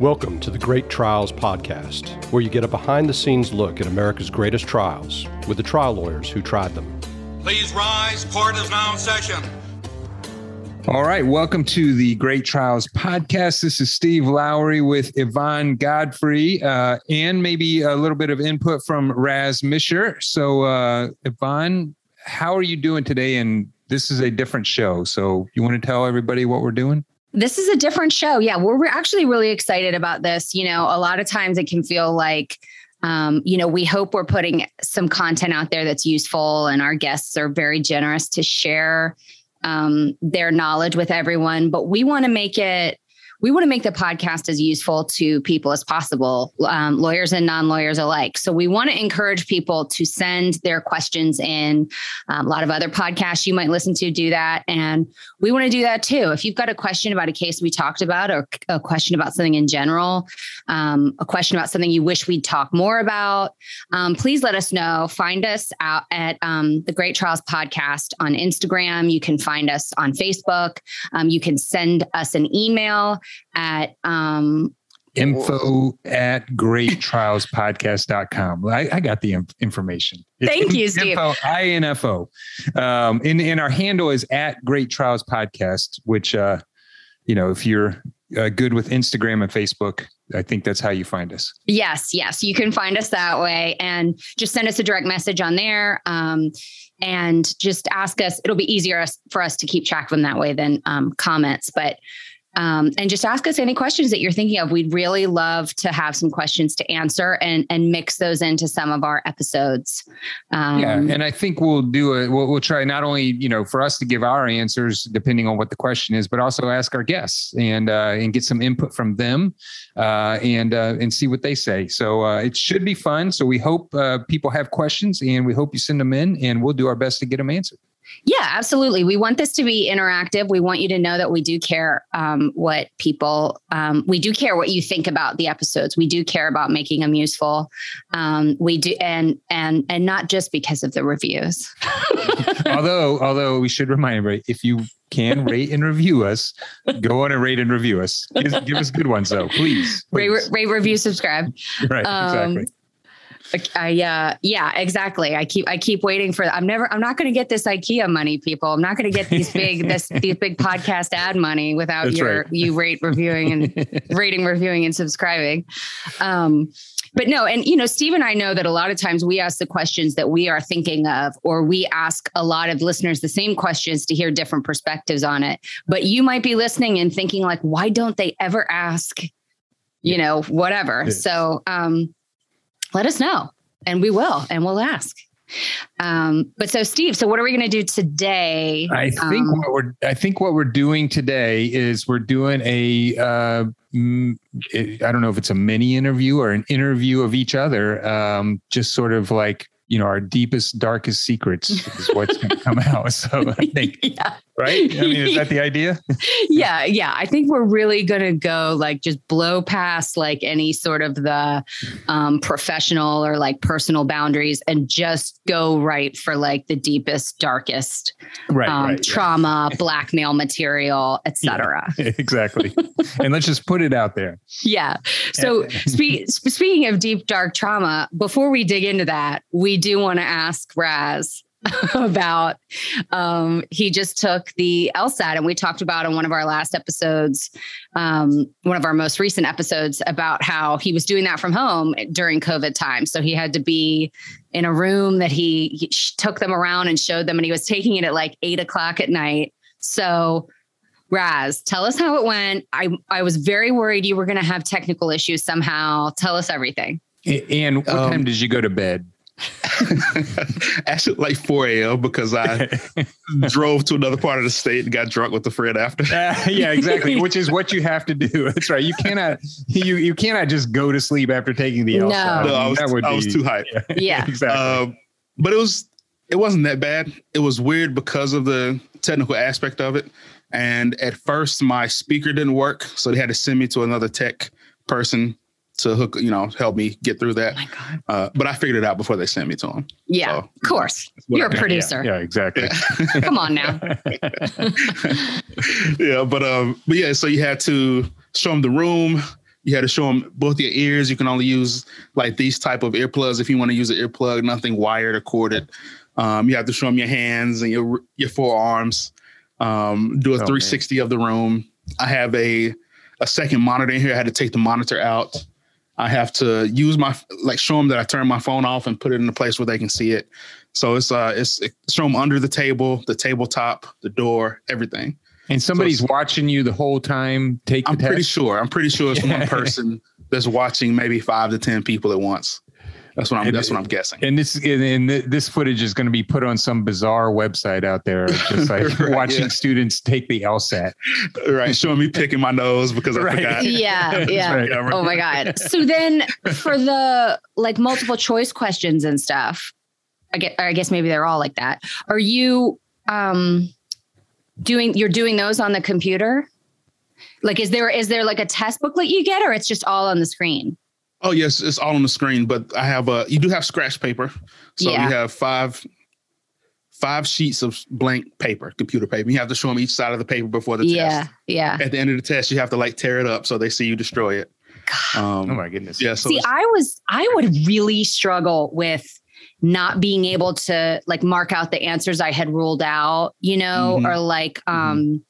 Welcome to the Great Trials Podcast, where you get a behind the scenes look at America's greatest trials with the trial lawyers who tried them. Please rise. Court is now in session. All right. Welcome to the Great Trials Podcast. This is Steve Lowry with Yvonne Godfrey uh, and maybe a little bit of input from Raz Misher. So, uh, Yvonne, how are you doing today? And this is a different show. So, you want to tell everybody what we're doing? This is a different show. Yeah, we're, we're actually really excited about this. You know, a lot of times it can feel like, um, you know, we hope we're putting some content out there that's useful, and our guests are very generous to share um, their knowledge with everyone. But we want to make it we want to make the podcast as useful to people as possible, um, lawyers and non lawyers alike. So we want to encourage people to send their questions in. Um, a lot of other podcasts you might listen to do that. And we want to do that too. If you've got a question about a case we talked about, or a question about something in general, um, a question about something you wish we'd talk more about, um, please let us know. Find us out at um, the Great Trials Podcast on Instagram. You can find us on Facebook. Um, you can send us an email at um, info at greattrialspodcast.com. I, I got the information. It's Thank you, Steve. Info, I-N-F-O. Um, and, and our handle is at Great Trials Podcast, which, uh, you know, if you're uh, good with Instagram and Facebook, I think that's how you find us. Yes, yes, you can find us that way, and just send us a direct message on there, um, and just ask us. It'll be easier for us to keep track of them that way than um, comments. But um, and just ask us any questions that you're thinking of. We'd really love to have some questions to answer and and mix those into some of our episodes. Um, yeah, and I think we'll do it. We'll, we'll try not only you know for us to give our answers depending on what the question is, but also ask our guests and uh, and get some input from them uh, and uh, and see what they say. So uh, it should be fun. So we hope uh, people have questions and we hope you send them in, and we'll do our best to get them answered. Yeah, absolutely. We want this to be interactive. We want you to know that we do care um, what people, um, we do care what you think about the episodes. We do care about making them useful. Um, we do, and and and not just because of the reviews. although, although we should remind everybody, if you can rate and review us, go on and rate and review us. Give, give us good ones, though, please. please. Rate, rate, review, subscribe. Right, exactly. I uh yeah, exactly. I keep I keep waiting for I'm never I'm not going to get this IKEA money people. I'm not going to get these big this these big podcast ad money without That's your right. you rate reviewing and rating reviewing and subscribing. Um but no, and you know, Steve and I know that a lot of times we ask the questions that we are thinking of, or we ask a lot of listeners the same questions to hear different perspectives on it. But you might be listening and thinking, like, why don't they ever ask, you know, whatever? So um let us know and we will and we'll ask. Um, but so Steve, so what are we going to do today? I think um, what we're I think what we're doing today is we're doing a uh, I don't know if it's a mini interview or an interview of each other, um, just sort of like you know our deepest darkest secrets is what's going to come out so i think yeah. Right? I mean is that the idea? Yeah yeah. I think we're really going to go like just blow past like any sort of the um, professional or like personal boundaries and just go right for like the deepest darkest right, um, right trauma blackmail material etc yeah, exactly. And let's just put it out there. Yeah. So spe- speaking of deep dark trauma before we dig into that we do want to ask Raz about um, he just took the LSAT and we talked about in one of our last episodes, um, one of our most recent episodes about how he was doing that from home during COVID time. So he had to be in a room that he, he took them around and showed them, and he was taking it at like eight o'clock at night. So Raz, tell us how it went. I I was very worried you were going to have technical issues somehow. Tell us everything. And what um, time did you go to bed? Actually, like 4 a.m. because I drove to another part of the state and got drunk with a friend after. Uh, yeah, exactly. Which is what you have to do. That's right. You cannot you you cannot just go to sleep after taking the no. LSAT. No, I was, that would I be, was too hyped. Yeah, yeah. exactly. Um, but it was it wasn't that bad. It was weird because of the technical aspect of it. And at first, my speaker didn't work, so they had to send me to another tech person to hook, you know, help me get through that. Oh uh, but I figured it out before they sent me to him. Yeah, so, of course. You're a producer. Yeah, yeah exactly. Come on now. yeah, but um, but yeah, so you had to show them the room. You had to show them both your ears. You can only use like these type of earplugs if you want to use an earplug, nothing wired or corded. Um, you have to show them your hands and your your forearms. Um, do a Oh, man. 360 of the room. I have a a second monitor in here. I had to take the monitor out. I have to use my like show them that I turn my phone off and put it in a place where they can see it. So it's uh it's it, show them under the table, the tabletop, the door, everything. And somebody's watching you the whole time. Take I'm test. pretty sure. I'm pretty sure it's one person that's watching maybe five to ten people at once. That's what I'm. And- that's what I'm guessing. And this and, and this footage is going to be put on some bizarre website out there, just like Right, watching yeah. students take the LSAT. Right, showing me picking my nose because I Right. forgot. Yeah, That's yeah. right. Oh my god. So then for the like multiple choice questions and stuff, I get I guess maybe they're all like that. Are you um doing you're doing those on the computer? Like is there is there like a test booklet you get or it's just all on the screen? Oh yes, it's all on the screen. But I have a. You do have scratch paper, so Yeah. you have five five sheets of blank paper, computer paper. You have to show them each side of the paper before the Yeah, test. yeah. Yeah. At the end of the test, you have to like tear it up so they see you destroy it. Um, Oh my goodness. Yeah. So See, I was I would really struggle with not being able to like mark out the answers I had ruled out, you know, Mhm. or like um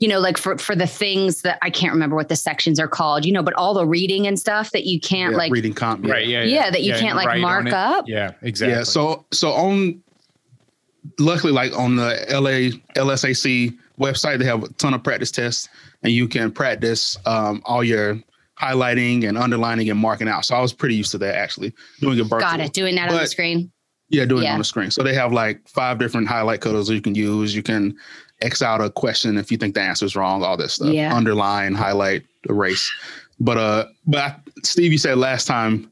you know, like for for the things that I can't remember what the sections are called, you know, but all the reading and stuff that you can't yeah, like reading comp. Right. Yeah. Yeah, yeah that you can't, like, mark up. Yeah. Exactly. Yeah. So so on luckily like on the LA LSAC website they have a ton of practice tests and you can practice um, all your highlighting and underlining and marking out. So I was pretty used to that actually doing it virtual. got it, doing that on the screen. Yeah, doing it on the screen. So they have like five different highlight colors you can use. You can X out a question if you think the answer is wrong, all this stuff. Yeah. Underline, highlight, erase. But uh but I, Steve, you said last time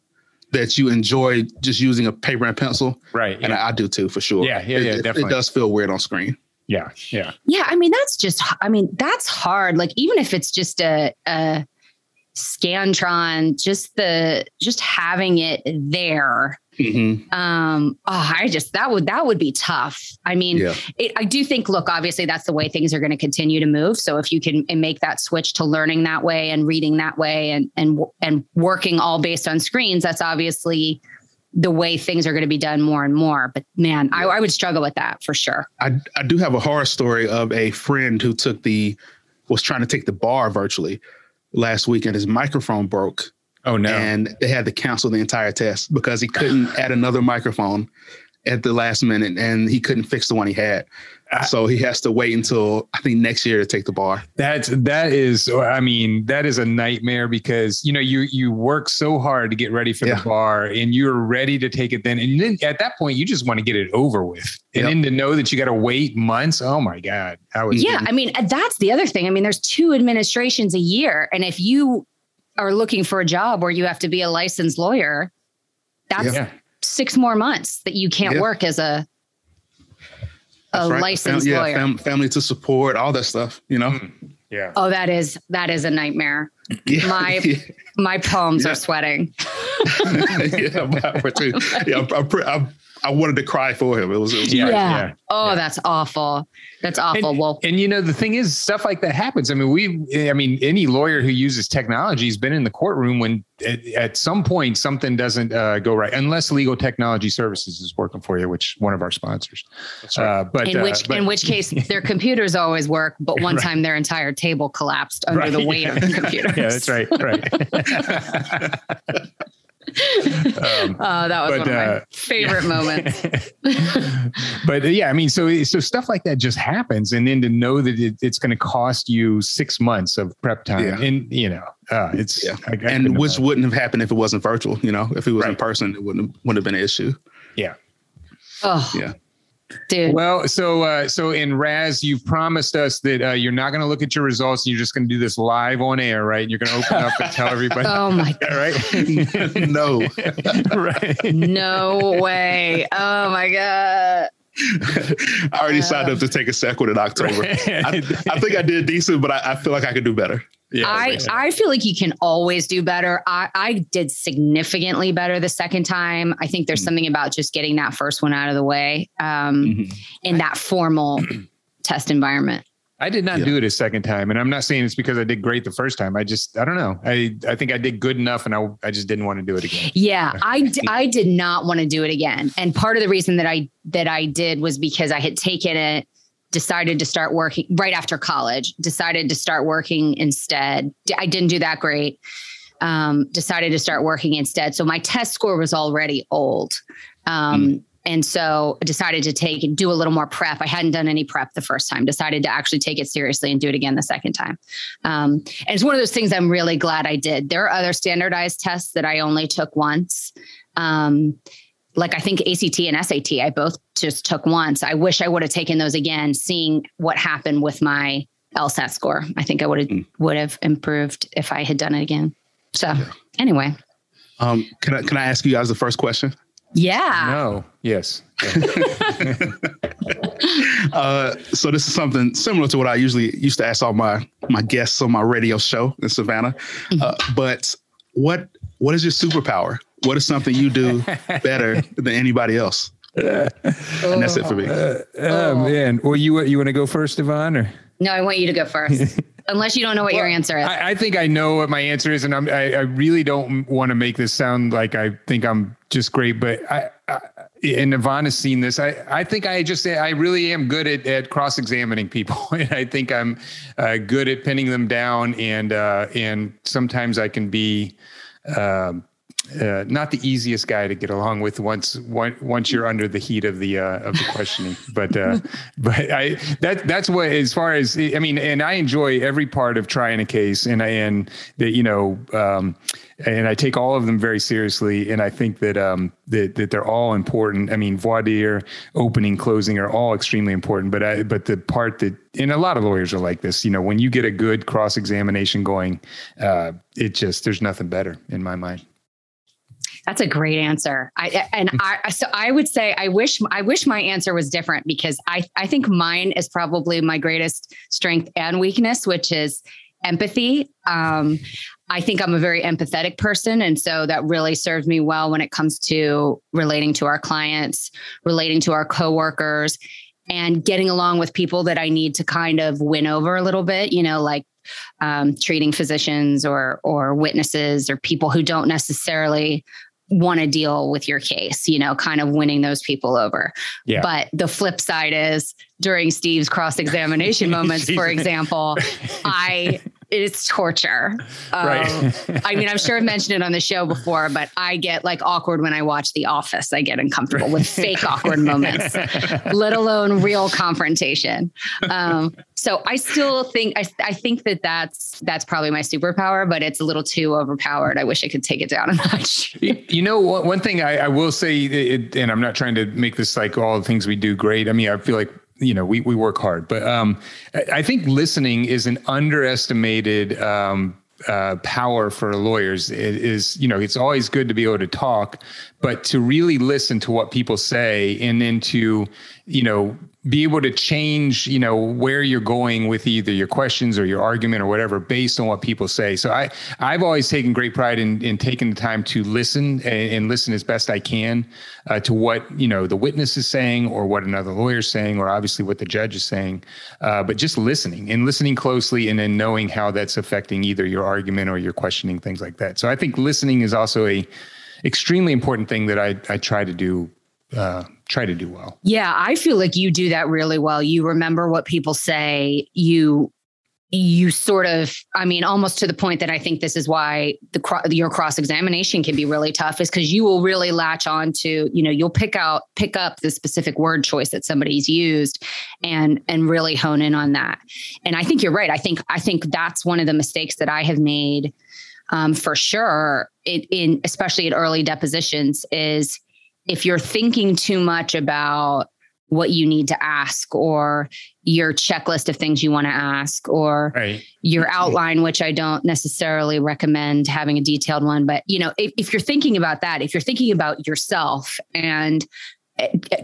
that you enjoy just using a paper and pencil. Right. And I, I do too for sure. Yeah, yeah, It- yeah, it- definitely. It does feel weird on screen. yeah. Yeah. Yeah, I mean that's just I mean that's hard. Like even if it's just a a scantron, just the just having it there Mm-hmm. um oh i just that would that would be tough. I mean Yeah. it, i do think look obviously that's the way things are going to continue to move. So if you can make that switch to learning that way and reading that way and and and working all based on screens that's obviously the way things are going to be done more and more. But man I, I would struggle with that for sure. I I do have a horror story of a friend who took the was trying to take the bar virtually last week and his microphone broke Oh no. and they had to cancel the entire test because he couldn't add another microphone at the last minute and he couldn't fix the one he had. So he has to wait until I think next year to take the bar. That's that is I mean that is a nightmare because you know you you work so hard to get ready for Yeah. the bar and you're ready to take it then and then at that point you just want to get it over with and Yep. then to know that you got to wait months oh my god I was yeah i mean that's the other thing i mean there's two administrations a year and if you are looking for a job where you have to be a licensed lawyer that's yeah six more months that you can't Yeah. work as a a right. licensed Fam- yeah, lawyer. fam- family to support, all that stuff, you know? Mm, yeah oh, that is that is a nightmare. Yeah. My- My palms Yeah. are sweating. yeah, mine were too. yeah, I, I, I, I wanted to cry for him. It was, it was Yeah. great. yeah. Oh, that's awful. That's awful. well, And you know, the thing is, stuff like that happens. I mean, we, I mean, any lawyer who uses technology has been in the courtroom when at, at some point something doesn't uh, go right, unless Legal Technology Services is working for you, which one of our sponsors. Uh, but in uh, which but- in which case their computers always work, but one Right. time their entire table collapsed under Right, the weight yeah. of the computers. yeah, that's right, right. um, Oh, that was But, one of my uh, favorite moments. but uh, yeah, I mean, so so stuff like that just happens, and then to know that it, it's going to cost you six months of prep time, Yeah. and you know, uh, it's Yeah. I- I and which imagine. wouldn't have happened if it wasn't virtual. You know, if it was in person, it wouldn't have, wouldn't have been an issue. yeah. Oh, Yeah. Dude. Well, so uh, so in Raz, you've promised us that uh, you're not going to look at your results. And you're just going to do this live on air, right? And you're going to open up and tell everybody, oh my god! right? no, right. no way. Oh my god. I already signed up to take a second in October. I, I think I did decent, but I, I feel like I could do better. Yeah, I. I feel like you can always do better. I, I did significantly better the second time. I think there's Mm. something about just getting that first one out of the way um, Mhm. in that formal test environment. I did not Yeah. do it a second time, and I'm not saying it's because I did great the first time. I just I don't know. I I think I did good enough, and I I just didn't want to do it again. Yeah, I, d- I did not want to do it again. And part of the reason that I that I did was because I had taken it, decided to start working right after college, decided to start working instead. I didn't do that great. Um, decided to start working instead. So my test score was already old. Um, And so I decided to take and do a little more prep. I hadn't done any prep the first time, decided to actually take it seriously and do it again the second time. Um, and it's one of those things I'm really glad I did. There are other standardized tests that I only took once. Um, like I think ACT and SAT, I both just took once. I wish I would have taken those again, seeing what happened with my LSAT score. I think I would have Mm. would have improved if I had done it again. So anyway, Um, can I can I ask you guys the first question? yeah. No. Yes. Uh, so this is something similar to what I usually used to ask all my my guests on my radio show in Savannah. Uh, but what what is your superpower? What is something you do better than anybody else? And that's it for me. Oh, man. Well, you you want to go first, Yvonne, or? No, I want you to go first, unless you don't know what your answer is. I, I think I know what my answer is, and I'm, I, I really don't want to make this sound like I think I'm just great, but I, I and Yvonne has seen this. I, I think I just I really am good at, at cross examining people, and I think I'm uh, good at pinning them down, and uh, and sometimes I can be. Um, uh, not the easiest guy to get along with once once once you're under the heat of the uh, of the questioning. But uh, but I that that's what as far as I mean, and I enjoy every part of trying a case, and I and that you know. Um, and I take all of them very seriously, and I think that um, that that they're all important. I mean, voir dire, opening, closing are all extremely important. But I, but the part that, and a lot of lawyers are like this. You know, when you get a good cross examination going, uh, it just there's nothing better in my mind. That's a great answer. I and I so I would say I wish I wish my answer was different because I I think mine is probably my greatest strength and weakness, which is empathy. Um, I think I'm a very empathetic person, and so that really serves me well when it comes to relating to our clients, relating to our coworkers, and getting along with people that I need to kind of win over a little bit. You know, like um, treating physicians or or witnesses or people who don't necessarily want to deal with your case, you know, kind of winning those people over. Yeah. But the flip side is during Steve's cross examination moments, for example, I it's torture. Um, Right. I mean, I'm sure I've mentioned it on the show before, but I get like awkward when I watch The Office. I get uncomfortable with fake awkward moments, let alone real confrontation. Um, so I still think I, I think that that's that's probably my superpower, but it's a little too overpowered. I wish I could take it down a notch. You know, one one thing I, I will say, it, and I'm not trying to make this like all the things we do great. I mean, I feel like you know we we work hard, but um, I- think listening is an underestimated um, uh, power for lawyers. It is you know it's always good to be able to talk, but to really listen to what people say and then to you know be able to change you know where you're going with either your questions or your argument or whatever based on what people say. So i i've always taken great pride in in taking the time to listen and, and listen as best i can uh, to what you know the witness is saying or what another lawyer is saying or obviously what the judge is saying. Uh, but just listening and listening closely and then knowing how that's affecting either your argument or your questioning things like that. So i think listening is also a extremely important thing that i i try to do uh, try to do well Yeah, I feel like you do that really well. You remember what people say. You you sort of i mean almost to the point that i think this is why the your cross examination can be really tough is because you will really latch on to you know you'll pick out pick up the specific word choice that somebody's used and and really hone in on that and i think you're right i think i think that's one of the mistakes that i have made um, for sure it, in especially at early depositions is if you're thinking too much about what you need to ask or your checklist of things you want to ask or right. your outline which i don't necessarily recommend having a detailed one but you know if, if you're thinking about that if you're thinking about yourself and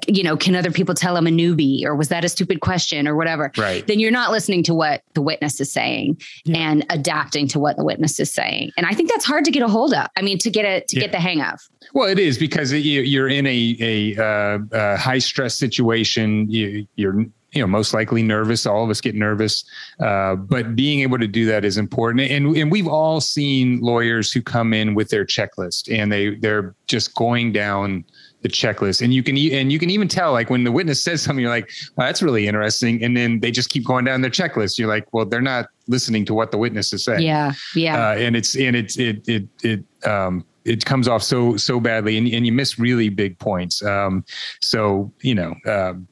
you know can other people tell i'm a newbie? Or was that a stupid question? Or whatever. Right. Then you're not listening to what the witness is saying Yeah. and adapting to what the witness is saying. And i think that's hard to get a hold of. I mean to get it to Yeah. get the hang of. Well, it is because you, you're in a, a, uh, uh high stress situation. You, you're you know most likely nervous. All of us get nervous. Uh, but being able to do that is important. And and we've all seen lawyers who come in with their checklist and they they're just going down the checklist. And you can and you can even tell like when the witness says something you're like well, that's really interesting. And then they just keep going down their checklist. You're like well they're not listening to what the witness is saying. Yeah yeah. Uh, and it's and it's it it it um it comes off so so badly and, and you miss really big points. Um so you know um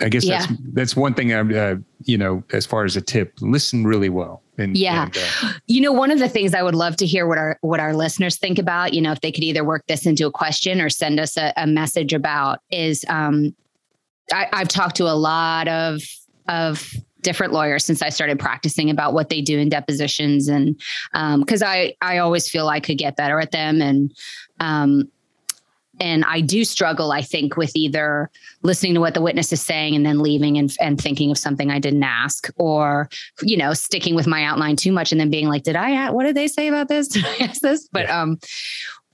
I guess Yeah. that's that's one thing I'm, uh, you know, as far as a tip, listen really well. And Yeah. and, uh, You know, one of the things I would love to hear what our what our listeners think about, you know, if they could either work this into a question or send us a, a message about is um I, I've talked to a lot of of different lawyers since I started practicing about what they do in depositions and um because I I always feel I could get better at them and um and I do struggle, I think, with either listening to what the witness is saying and then leaving and, and thinking of something I didn't ask, or you know, sticking with my outline too much and then being like, "Did I? What did they say about this? Did I ask this?" But um,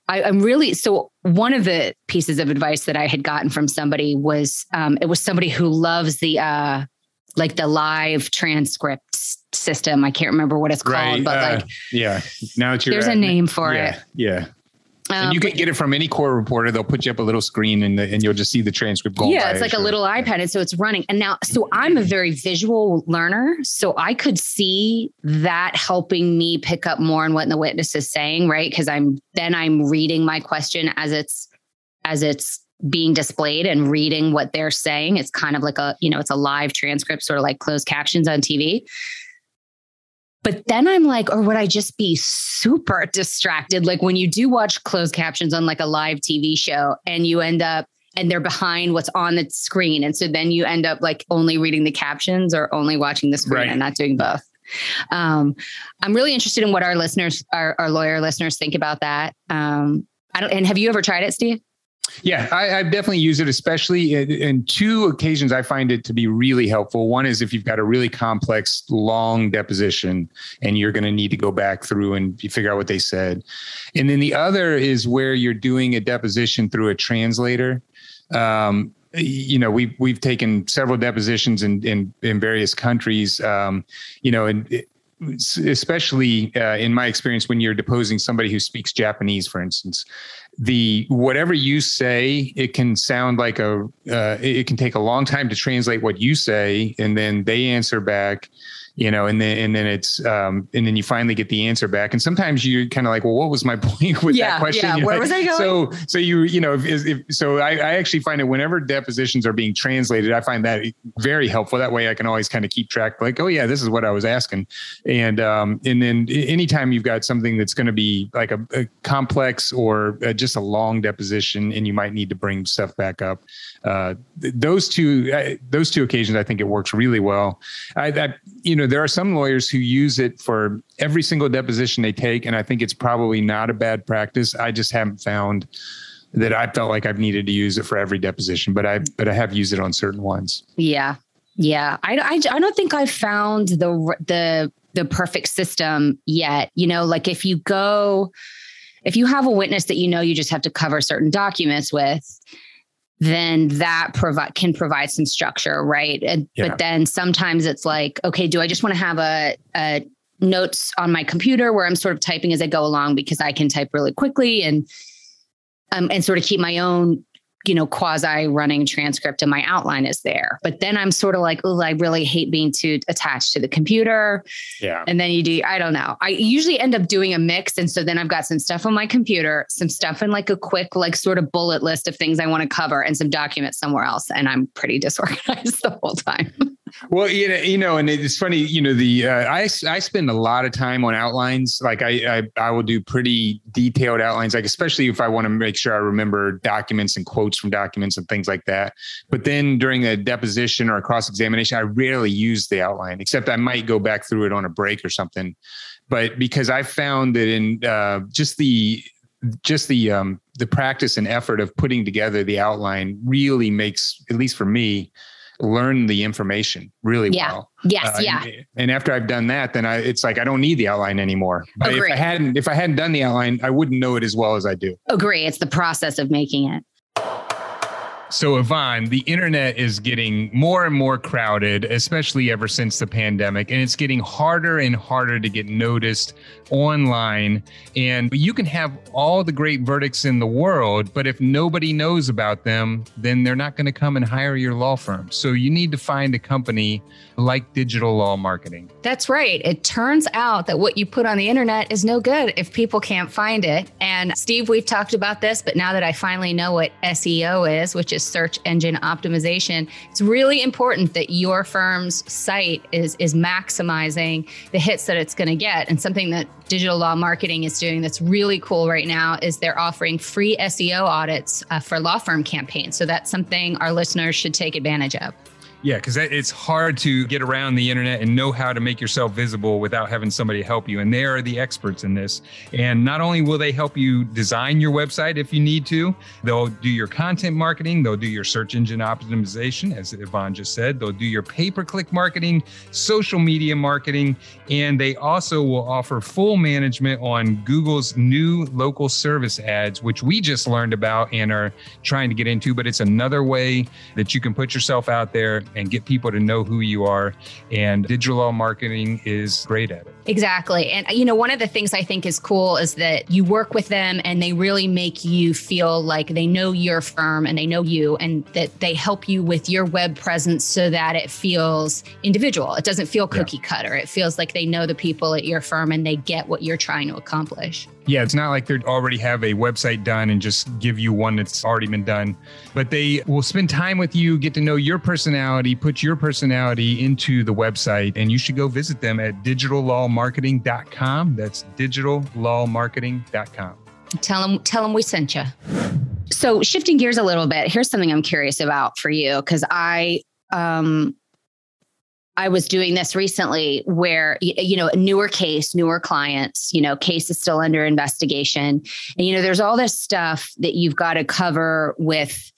I, I'm really so. One of the pieces of advice that I had gotten from somebody was um, it was somebody who loves the uh, like the live transcript system. I can't remember what it's called, right. but uh, like yeah. Now that you're there's a name for yeah, it. Yeah. Um, and you can get it from any court reporter. They'll put you up a little screen and, and you'll just see the transcript going yeah it's like a little ipad and so it's running. And now so i'm a very visual learner so i could see that helping me pick up more on what the witness is saying right? Because i'm then i'm reading my question as it's as it's being displayed and reading what they're saying. It's kind of like a you know it's a live transcript sort of like closed captions on tv but then I'm like, or would I just be super distracted? Like when you do watch closed captions on like a live TV show and you end up and they're behind what's on the screen. And so then you end up like only reading the captions or only watching the screen Right. and not doing both. Um, I'm really interested in what our listeners, our, our lawyer listeners think about that. Um, I don't, and have you ever tried it, Steve? Yeah, I, I've definitely used it, especially in, in two occasions. I find it to be really helpful. One is if you've got a really complex, long deposition and you're going to need to go back through and figure out what they said. And then the other is where you're doing a deposition through a translator. Um, you know, we've we've taken several depositions in in, in various countries. Um, you know, and especially uh, in my experience when you're deposing somebody who speaks Japanese, for instance, the whatever you say, it can sound like a, uh, it it can take a long time to translate what you say, and then they answer back, you know, and then and then it's um, and then you finally get the answer back, and sometimes you're kind of like, well, what was my point with Yeah, that question? yeah, You know, where was I going? So so you you know if, if so I, I actually find that whenever depositions are being translated, I find that very helpful. That way, I can always kind of keep track, like, oh yeah, this is what I was asking, and um, and then anytime you've got something that's going to be like a, a complex or uh, just a long deposition, and you might need to bring stuff back up, uh, th- those two uh, those two occasions, I think it works really well. I, I you know there are some lawyers who use it for every single deposition they take, and I think it's probably not a bad practice. I just haven't found that I felt like I've needed to use it for every deposition, but I but I have used it on certain ones. Yeah. Yeah. I, I, I don't think I've found the, the, the perfect system yet. You know, like if you go, if you have a witness that you know you just have to cover certain documents with, then that provide can provide some structure, right? And, Yeah. But then sometimes it's like, okay, do I just want to have a, a notes on my computer where I'm sort of typing as I go along because I can type really quickly and um, and sort of keep my own you know, quasi running transcript and my outline is there. But then I'm sort of like, oh, I really hate being too attached to the computer. Yeah. And then you do, I don't know. I usually end up doing a mix. And so then I've got some stuff on my computer, some stuff in like a quick, like sort of bullet list of things I want to cover and some documents somewhere else. And I'm pretty disorganized the whole time. Well, you know, you know, and it's funny, you know, the uh, I I spend a lot of time on outlines. Like I, I I will do pretty detailed outlines, like especially if I want to make sure I remember documents and quotes from documents and things like that. But then during a deposition or a cross examination, I rarely use the outline, except I might go back through it on a break or something. But because I found that in uh, just the just the um, the practice and effort of putting together the outline really makes, at least for me, learn the information really Yeah. well. Yes. Uh, yeah. And, and after I've done that, then I, it's like I don't need the outline anymore. But if I hadn't, if I hadn't done the outline, I wouldn't know it as well as I do. Agree. It's the process of making it. So, Yvonne, the internet is getting more and more crowded, especially ever since the pandemic, and it's getting harder and harder to get noticed online. And you can have all the great verdicts in the world, but if nobody knows about them, then they're not going to come and hire your law firm. So, you need to find a company like Digital Law Marketing. That's right. It turns out that what you put on the internet is no good if people can't find it. And Steve, we've talked about this, but now that I finally know what SEO is, which is search engine optimization, it's really important that your firm's site is is maximizing the hits that it's going to get. And something that digital law marketing is doing that's really cool right now is they're offering free SEO audits uh, for law firm campaigns. So that's something our listeners should take advantage of. Yeah, because it's hard to get around the internet and know how to make yourself visible without having somebody help you. And they are the experts in this. And not only will they help you design your website if you need to, they'll do your content marketing, they'll do your search engine optimization, as Yvonne just said, they'll do your pay per click marketing, social media marketing, and they also will offer full management on Google's new local service ads, which we just learned about and are trying to get into. But it's another way that you can put yourself out there and get people to know who you are. And digital marketing is great at it. Exactly. And, you know, one of the things I think is cool is that you work with them and they really make you feel like they know your firm and they know you and that they help you with your web presence so that it feels individual. It doesn't feel cookie yeah. cutter. It feels like they know the people at your firm and they get what you're trying to accomplish. Yeah, it's not like they already have a website done and just give you one that's already been done, but they will spend time with you, get to know your personality, put your personality into the website, and you should go visit them at Digital digitallawmarketing.com. That's digitallawmarketing.com. Tell them, tell them we sent you. So shifting gears a little bit, here's something I'm curious about for you because I um I was doing this recently where, you know, a newer case, newer clients, you know, case is still under investigation. And, you know, there's all this stuff that you've got to cover with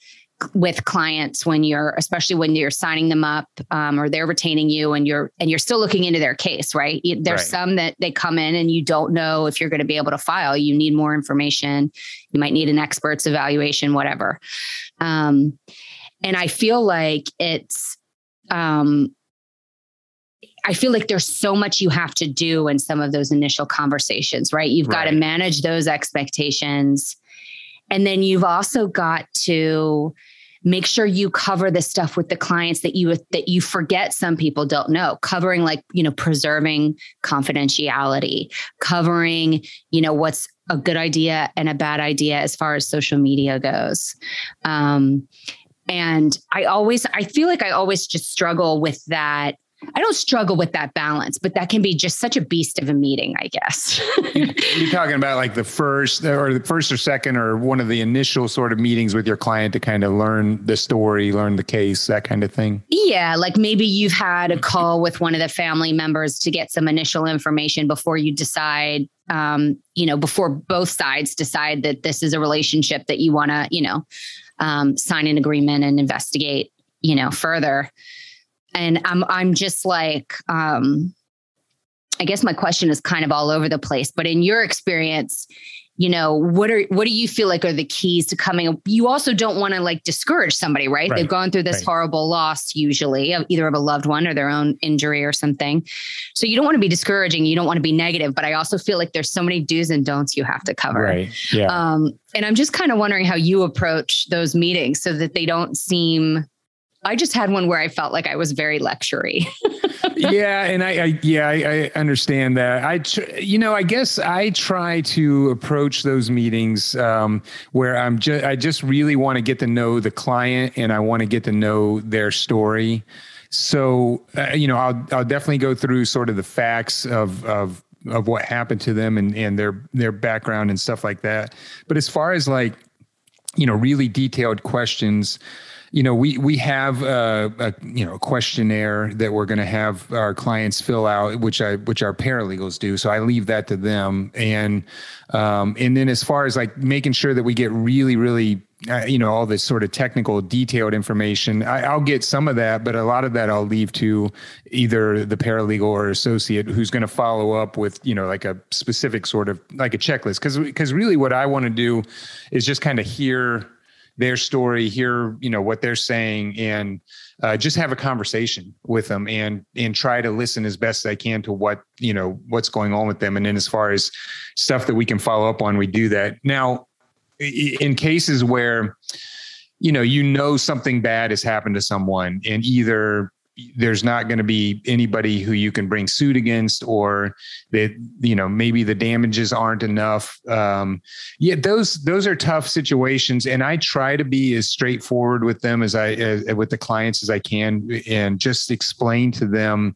with clients when you're especially when you're signing them up um, or they're retaining you and you're and you're still looking into their case right there's right. some that they come in and you don't know if you're going to be able to file you need more information you might need an expert's evaluation whatever um, and i feel like it's um, I feel like there's so much you have to do in some of those initial conversations, right? You've right. got to manage those expectations. And then you've also got to make sure you cover the stuff with the clients that you that you forget some people don't know. Covering like you know preserving confidentiality covering you know what's a good idea and a bad idea as far as social media goes. Um, and i always i feel like i always just struggle with that I don't struggle with that balance, but that can be just such a beast of a meeting, I guess. You're talking about like the first or the first or second or one of the initial sort of meetings with your client to kind of learn the story, learn the case, that kind of thing. Yeah. Like maybe you've had a call with one of the family members to get some initial information before you decide, um, you know, before both sides decide that this is a relationship that you want to, you know, um, sign an agreement and investigate, you know, further and I'm I'm just like um I guess my question is kind of all over the place, but in your experience, you know, what are what do you feel like are the keys to coming? You also don't want to like discourage somebody, right? right. They've gone through this right. horrible loss, usually of either of a loved one or their own injury or something. So you don't want to be discouraging. You don't want to be negative, but I also feel like there's so many do's and don'ts you have to cover. Right. Yeah. Um, and I'm just kind of wondering how you approach those meetings so that they don't seem I just had one where I felt like I was very lectury. yeah, and I, I yeah, I, I, understand that. I, tr- you know, I guess I try to approach those meetings um, where I'm just, I just really want to get to know the client and I want to get to know their story. So, uh, you know, I'll, I'll definitely go through sort of the facts of, of, of what happened to them and, and their, their background and stuff like that. But as far as like, you know, really detailed questions, you know, we we have a, a you know questionnaire that we're going to have our clients fill out, which I which our paralegals do. So I leave that to them, and um, and then as far as like making sure that we get really really uh, you know all this sort of technical detailed information I, will get some of that but a lot of that i'll leave to either the paralegal or associate who's going to follow up with you know like a specific sort of like a checklist because because really what i want to do is just kind of hear their story, hear you know what they're saying, and uh, just have a conversation with them and and try to listen as best I can to what you know what's going on with them. And then as far as stuff that we can follow up on, we do that. Now, in cases where you know you know something bad has happened to someone, and either there's not going to be anybody who you can bring suit against or that you know maybe the damages aren't enough. Um yeah those those are tough situations and i try to be as straightforward with them as i with the clients as i can and just explain to them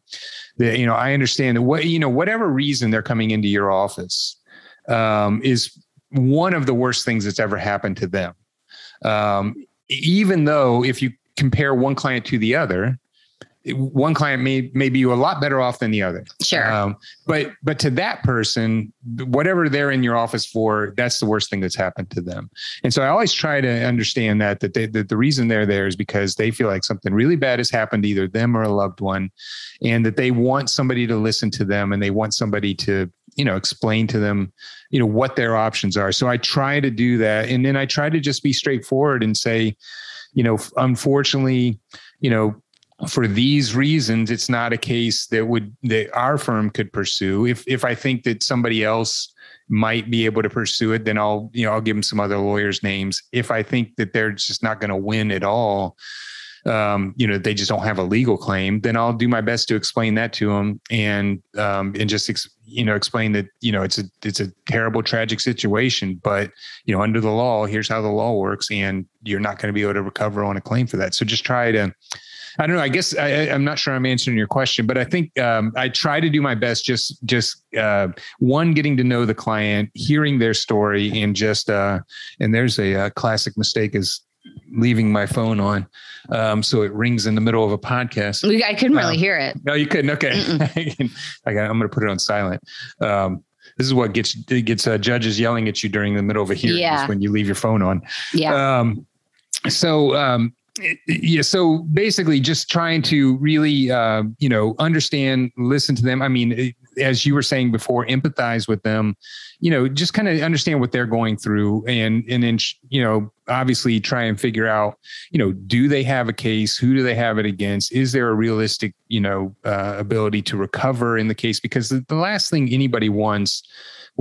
that you know i understand that what you know whatever reason they're coming into your office um is one of the worst things that's ever happened to them. Um even though if you compare one client to the other one client may may be a lot better off than the other. Sure. Um, but but to that person, whatever they're in your office for, that's the worst thing that's happened to them. And so I always try to understand that that, they, that the reason they're there is because they feel like something really bad has happened to either them or a loved one, and that they want somebody to listen to them and they want somebody to you know explain to them you know what their options are. So I try to do that, and then I try to just be straightforward and say, you know, unfortunately, you know for these reasons, it's not a case that would that our firm could pursue. If if I think that somebody else might be able to pursue it, then I'll you know I'll give them some other lawyers' names. If I think that they're just not going to win at all, um, you know they just don't have a legal claim, then I'll do my best to explain that to them and um, and just ex- you know explain that you know it's a it's a terrible tragic situation, but you know under the law, here's how the law works, and you're not going to be able to recover on a claim for that. So just try to I don't know. I guess I, am not sure I'm answering your question, but I think um, I try to do my best. Just, just uh, one, getting to know the client, hearing their story, and just uh, and there's a, a classic mistake is leaving my phone on, um, so it rings in the middle of a podcast. I couldn't really um, hear it. No, you couldn't. Okay, I. I'm going to put it on silent. Um, this is what gets gets uh, judges yelling at you during the middle of a hearing yeah. when you leave your phone on. Yeah. Um, so um, yeah so basically just trying to really uh, you know understand listen to them. I mean as you were saying before empathize with them you know just kind of understand what they're going through and and then you know obviously try and figure out you know do they have a case? Who do they have it against? Is there a realistic you know uh, ability to recover in the case? Because the, the last thing anybody wants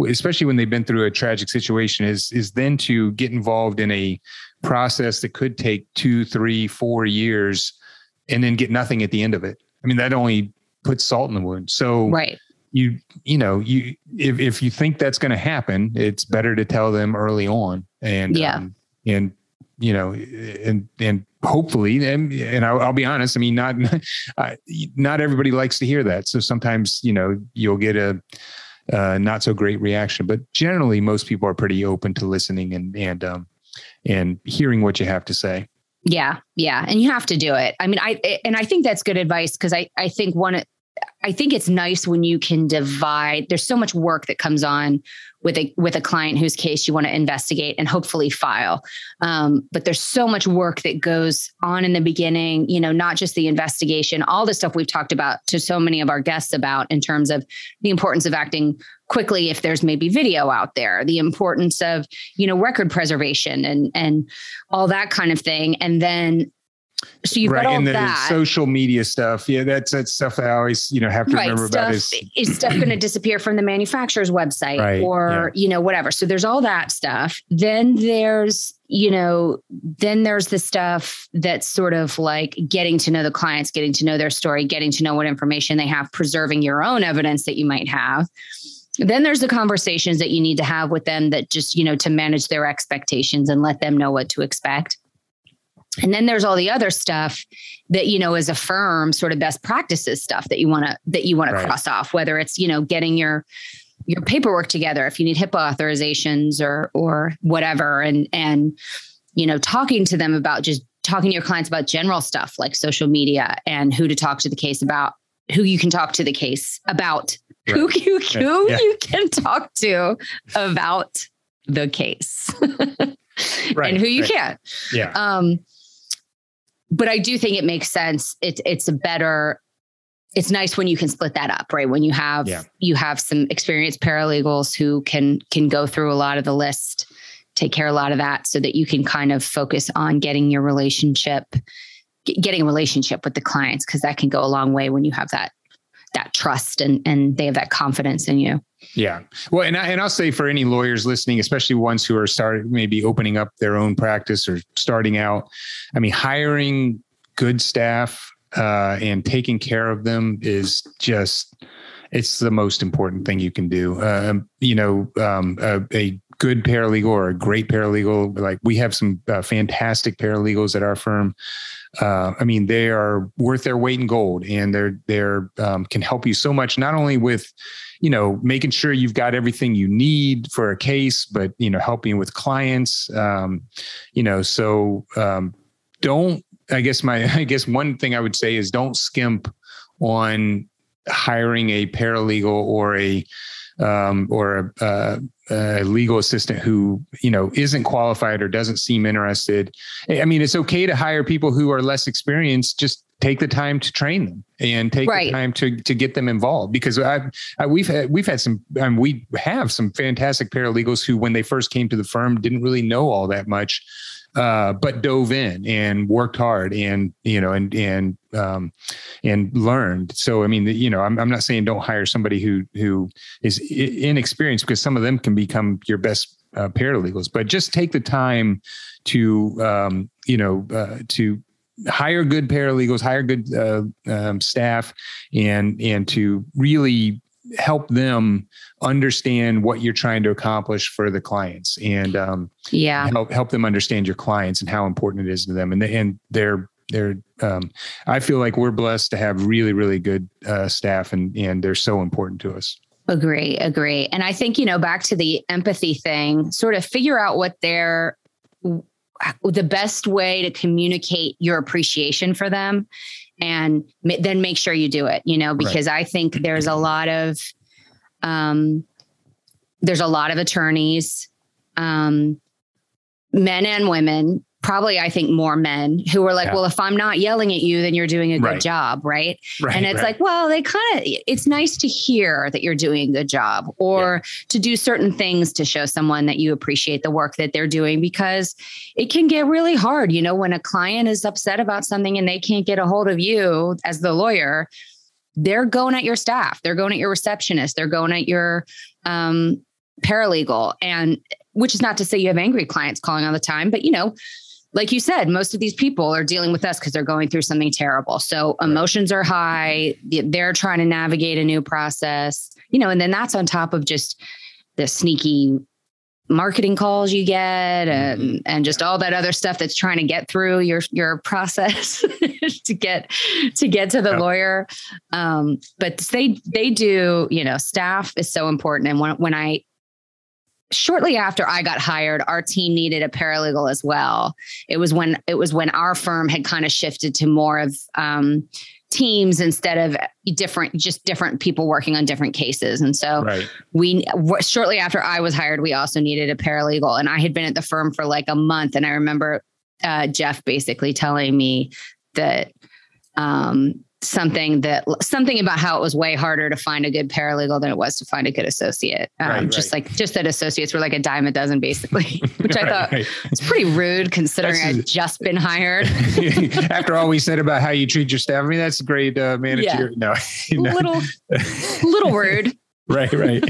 especially when they've been through a tragic situation is is then to get involved in a process that could take two, three, four years and then get nothing at the end of it. I mean, that only puts salt in the wound. So right. you, you know, you, if, if you think that's going to happen, it's better to tell them early on and, yeah. Um, and, you know, and, and hopefully, and, and I'll, I'll be honest, I mean, not, not everybody likes to hear that. So sometimes, you know, you'll get a, uh, not so great reaction, but generally most people are pretty open to listening and, and, um, and hearing what you have to say. Yeah, yeah, and you have to do it. I mean, I and I think that's good advice because I I think one I think it's nice when you can divide. There's so much work that comes on with a with a client whose case you want to investigate and hopefully file. Um, but there's so much work that goes on in the beginning. You know, not just the investigation, all the stuff we've talked about to so many of our guests about in terms of the importance of acting quickly if there's maybe video out there the importance of you know record preservation and and all that kind of thing and then so you've right, got all and the that. social media stuff. Yeah, that's that's stuff I always you know have to right, remember stuff, about. Is, is stuff going to disappear from the manufacturer's website right, or yeah. you know whatever? So there's all that stuff. Then there's you know then there's the stuff that's sort of like getting to know the clients, getting to know their story, getting to know what information they have, preserving your own evidence that you might have then there's the conversations that you need to have with them that just you know to manage their expectations and let them know what to expect and then there's all the other stuff that you know is a firm sort of best practices stuff that you want to that you want right. to cross off whether it's you know getting your your paperwork together if you need HIPAA authorizations or or whatever and and you know talking to them about just talking to your clients about general stuff like social media and who to talk to the case about who you can talk to the case about right. who you who yeah. you can talk to about the case right. and who you right. can't yeah um but I do think it makes sense. It's it's a better. It's nice when you can split that up, right? When you have yeah. you have some experienced paralegals who can can go through a lot of the list take care of a lot of that so that you can kind of focus on getting your relationship getting a relationship with the clients because that can go a long way when you have that that trust and and they have that confidence in you. Yeah. Well, and I, and I'll say for any lawyers listening, especially ones who are starting maybe opening up their own practice or starting out, I mean, hiring good staff uh, and taking care of them is just it's the most important thing you can do. Um, you know, um, a, a, good paralegal or a great paralegal, like we have some uh, fantastic paralegals at our firm uh, I mean, they are worth their weight in gold, and they're they're um, can help you so much. Not only with you know making sure you've got everything you need for a case, but you know helping with clients. Um, you know, so um, don't. I guess my I guess one thing I would say is don't skimp on hiring a paralegal or a um, or a, a, a, legal assistant who you know isn't qualified or doesn't seem interested. I mean, it's okay to hire people who are less experienced. Just take the time to train them and take right. the time to to get them involved because I've, I, we've had we've had some um, we have some fantastic paralegals who when they first came to the firm didn't really know all that much uh, but dove in and worked hard and you know and and um, and learned. So I mean, you know, I'm I'm not saying don't hire somebody who who is inexperienced because some of them can become your best uh, paralegals, but just take the time to um, you know uh, to hire good paralegals, hire good uh, um, staff, and and to really help them understand what you're trying to accomplish for the clients and um, yeah help help them understand your clients and how important it is to them and they, and they're they're um, I feel like we're blessed to have really really good uh, staff and and they're so important to us. Agree, agree. And I think you know back to the empathy thing, sort of figure out what their the best way to communicate your appreciation for them and then make sure you do it you know because right. i think there's a lot of um there's a lot of attorneys um men and women probably I think more men who were like, yeah. well, if I'm not yelling at you, then you're doing a good right. job, right? right? And it's right. like, well, they kind of it's nice to hear that you're doing a good job or yeah. to do certain things to show someone that you appreciate the work that they're doing because it can get really hard, you know, when a client is upset about something and they can't get a hold of you as the lawyer, they're going at your staff, they're going at your receptionist, they're going at your um paralegal and which is not to say you have angry clients calling all the time, but you know, like you said, most of these people are dealing with us because they're going through something terrible. So emotions are high. They're trying to navigate a new process, you know, and then that's on top of just the sneaky marketing calls you get and mm-hmm. and just all that other stuff that's trying to get through your your process to get to get to the yeah. lawyer um, but they they do you know staff is so important and when when i shortly after I got hired, our team needed a paralegal as well. It was when it was when our firm had kind of shifted to more of um, teams instead of different, just different people working on different cases. And so right. we shortly after I was hired, we also needed a paralegal, and I had been at the firm for like a month, and I remember uh, Jeff basically telling me that um, something that something about how it was way harder to find a good paralegal than it was to find a good associate. Um, right, just right. like just that associates were like a dime a dozen basically, which I thought right. it's pretty rude considering I'd just been hired. After all we said about how you treat your staff, I mean that's a great uh, manager. Yeah. No, no, little little rude. right, right.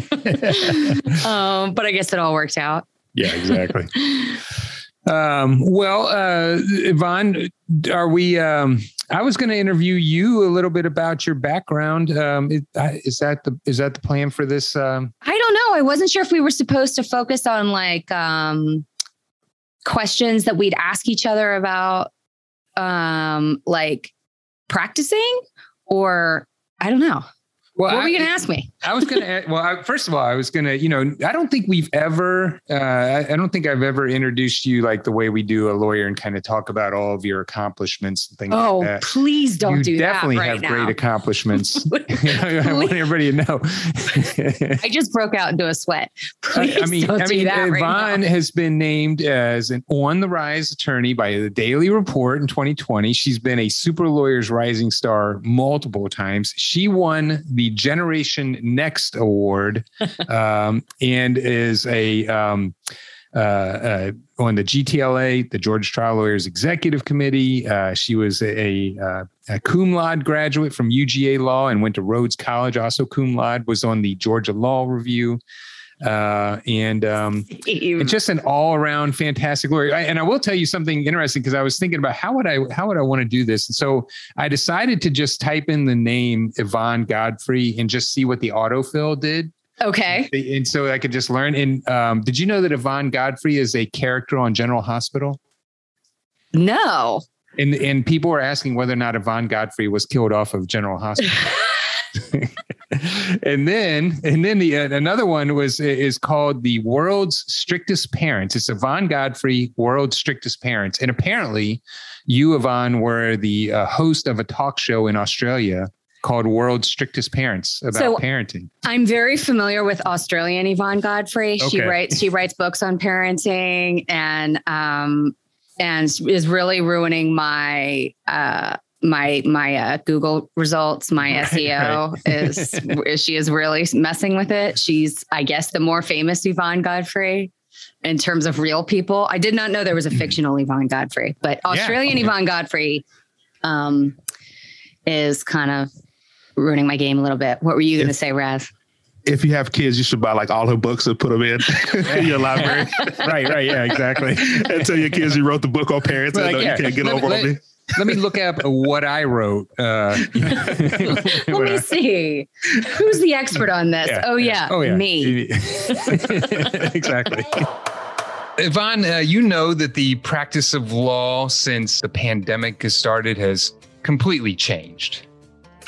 um, but I guess it all worked out. Yeah, exactly. Um, well, uh, Yvonne, are we? Um, I was going to interview you a little bit about your background. Um, is, is, that the is that the plan for this? Um? I don't know. I wasn't sure if we were supposed to focus on like um, questions that we'd ask each other about, um, like practicing, or I don't know. Well, what were you going to ask me? I was going to, well, I, first of all, I was going to, you know, I don't think we've ever, uh, I, I, don't think I've ever introduced you like the way we do a lawyer and kind of talk about all of your accomplishments and things oh, like please don't do that. you do definitely right have now. great accomplishments. I want everybody to know. I just broke out into a sweat. Please I mean, don't I mean, do that Yvonne right has been named as an on the rise attorney by the Daily Report in 2020. She's been a super lawyers rising star multiple times. She won the Generation Next Award um, and is a um, uh, uh, on the GTLA, the Georgia Trial Lawyers Executive Committee. Uh, she was a, a, a, cum laude graduate from UGA Law and went to Rhodes College, also cum laude, was on the Georgia Law Review. Uh, and, um, and just an all around fantastic lawyer. I, and I will tell you something interesting because I was thinking about how would I how would I want to do this. And so I decided to just type in the name Yvonne Godfrey and just see what the autofill did. Okay. And so I could just learn. And um, did you know that Yvonne Godfrey is a character on General Hospital? No. And and people were asking whether or not Yvonne Godfrey was killed off of General Hospital. and then and then the uh, another one was is called the world's strictest parents. It's yvonne godfrey world's strictest parents. And apparently you yvonne were the uh, host of a talk show in australia called world's strictest parents about so parenting. I'm very familiar with australian yvonne godfrey. Okay. she writes she writes books on parenting and um and is really ruining my uh my my uh, Google results, my right, SEO right. is she is really messing with it. She's, I guess, the more famous Yvonne Godfrey in terms of real people. I did not know there was a mm-hmm. fictional Yvonne Godfrey, but Australian yeah, Yvonne Godfrey um, is kind of ruining my game a little bit. What were you going to say, Raz? if you have kids, you should buy like all her books and put them in, in your library. right, right, yeah, exactly. and tell your kids you wrote the book on parents. Like, no, yeah. you can't get let, over let, on me let me look up what I wrote. Uh, let me see. Who's the expert on this? Yeah, oh, yeah. Oh, yeah. Me. exactly. Yvonne, uh, you know that the practice of law since the pandemic has started has completely changed.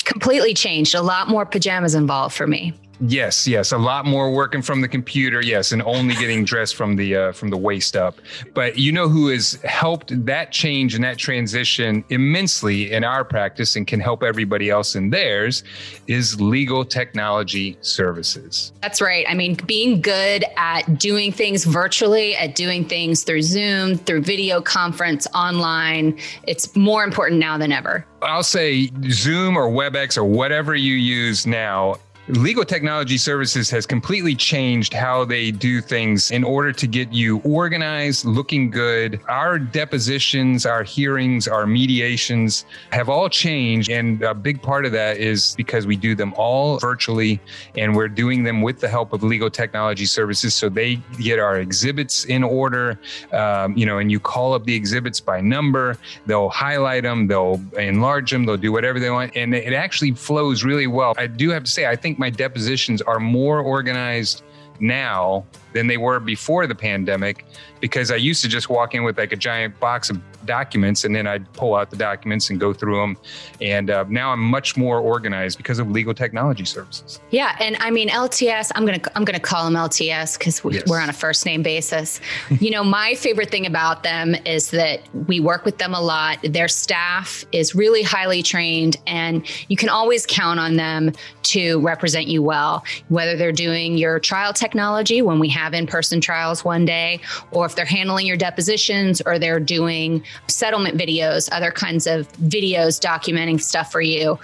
Completely changed. A lot more pajamas involved for me. Yes, yes, a lot more working from the computer. Yes, and only getting dressed from the uh, from the waist up. But you know who has helped that change and that transition immensely in our practice and can help everybody else in theirs is Legal Technology Services. That's right. I mean, being good at doing things virtually, at doing things through Zoom, through video conference, online, it's more important now than ever. I'll say Zoom or WebEx or whatever you use now Legal Technology Services has completely changed how they do things in order to get you organized, looking good. Our depositions, our hearings, our mediations have all changed. And a big part of that is because we do them all virtually and we're doing them with the help of Legal Technology Services. So they get our exhibits in order, um, you know, and you call up the exhibits by number, they'll highlight them, they'll enlarge them, they'll do whatever they want. And it actually flows really well. I do have to say, I think my depositions are more organized now than they were before the pandemic because I used to just walk in with like a giant box of documents and then I'd pull out the documents and go through them. And uh, now I'm much more organized because of legal technology services. Yeah, and I mean LTS. I'm gonna I'm gonna call them LTS because we, yes. we're on a first name basis. you know, my favorite thing about them is that we work with them a lot. Their staff is really highly trained, and you can always count on them to represent you well. Whether they're doing your trial technology when we have in person trials one day, or if they're handling your depositions, or they're doing settlement videos, other kinds of videos documenting stuff for you.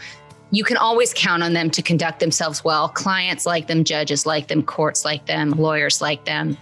You can always count on them to conduct themselves well. Clients like them, judges like them, courts like them, lawyers like them.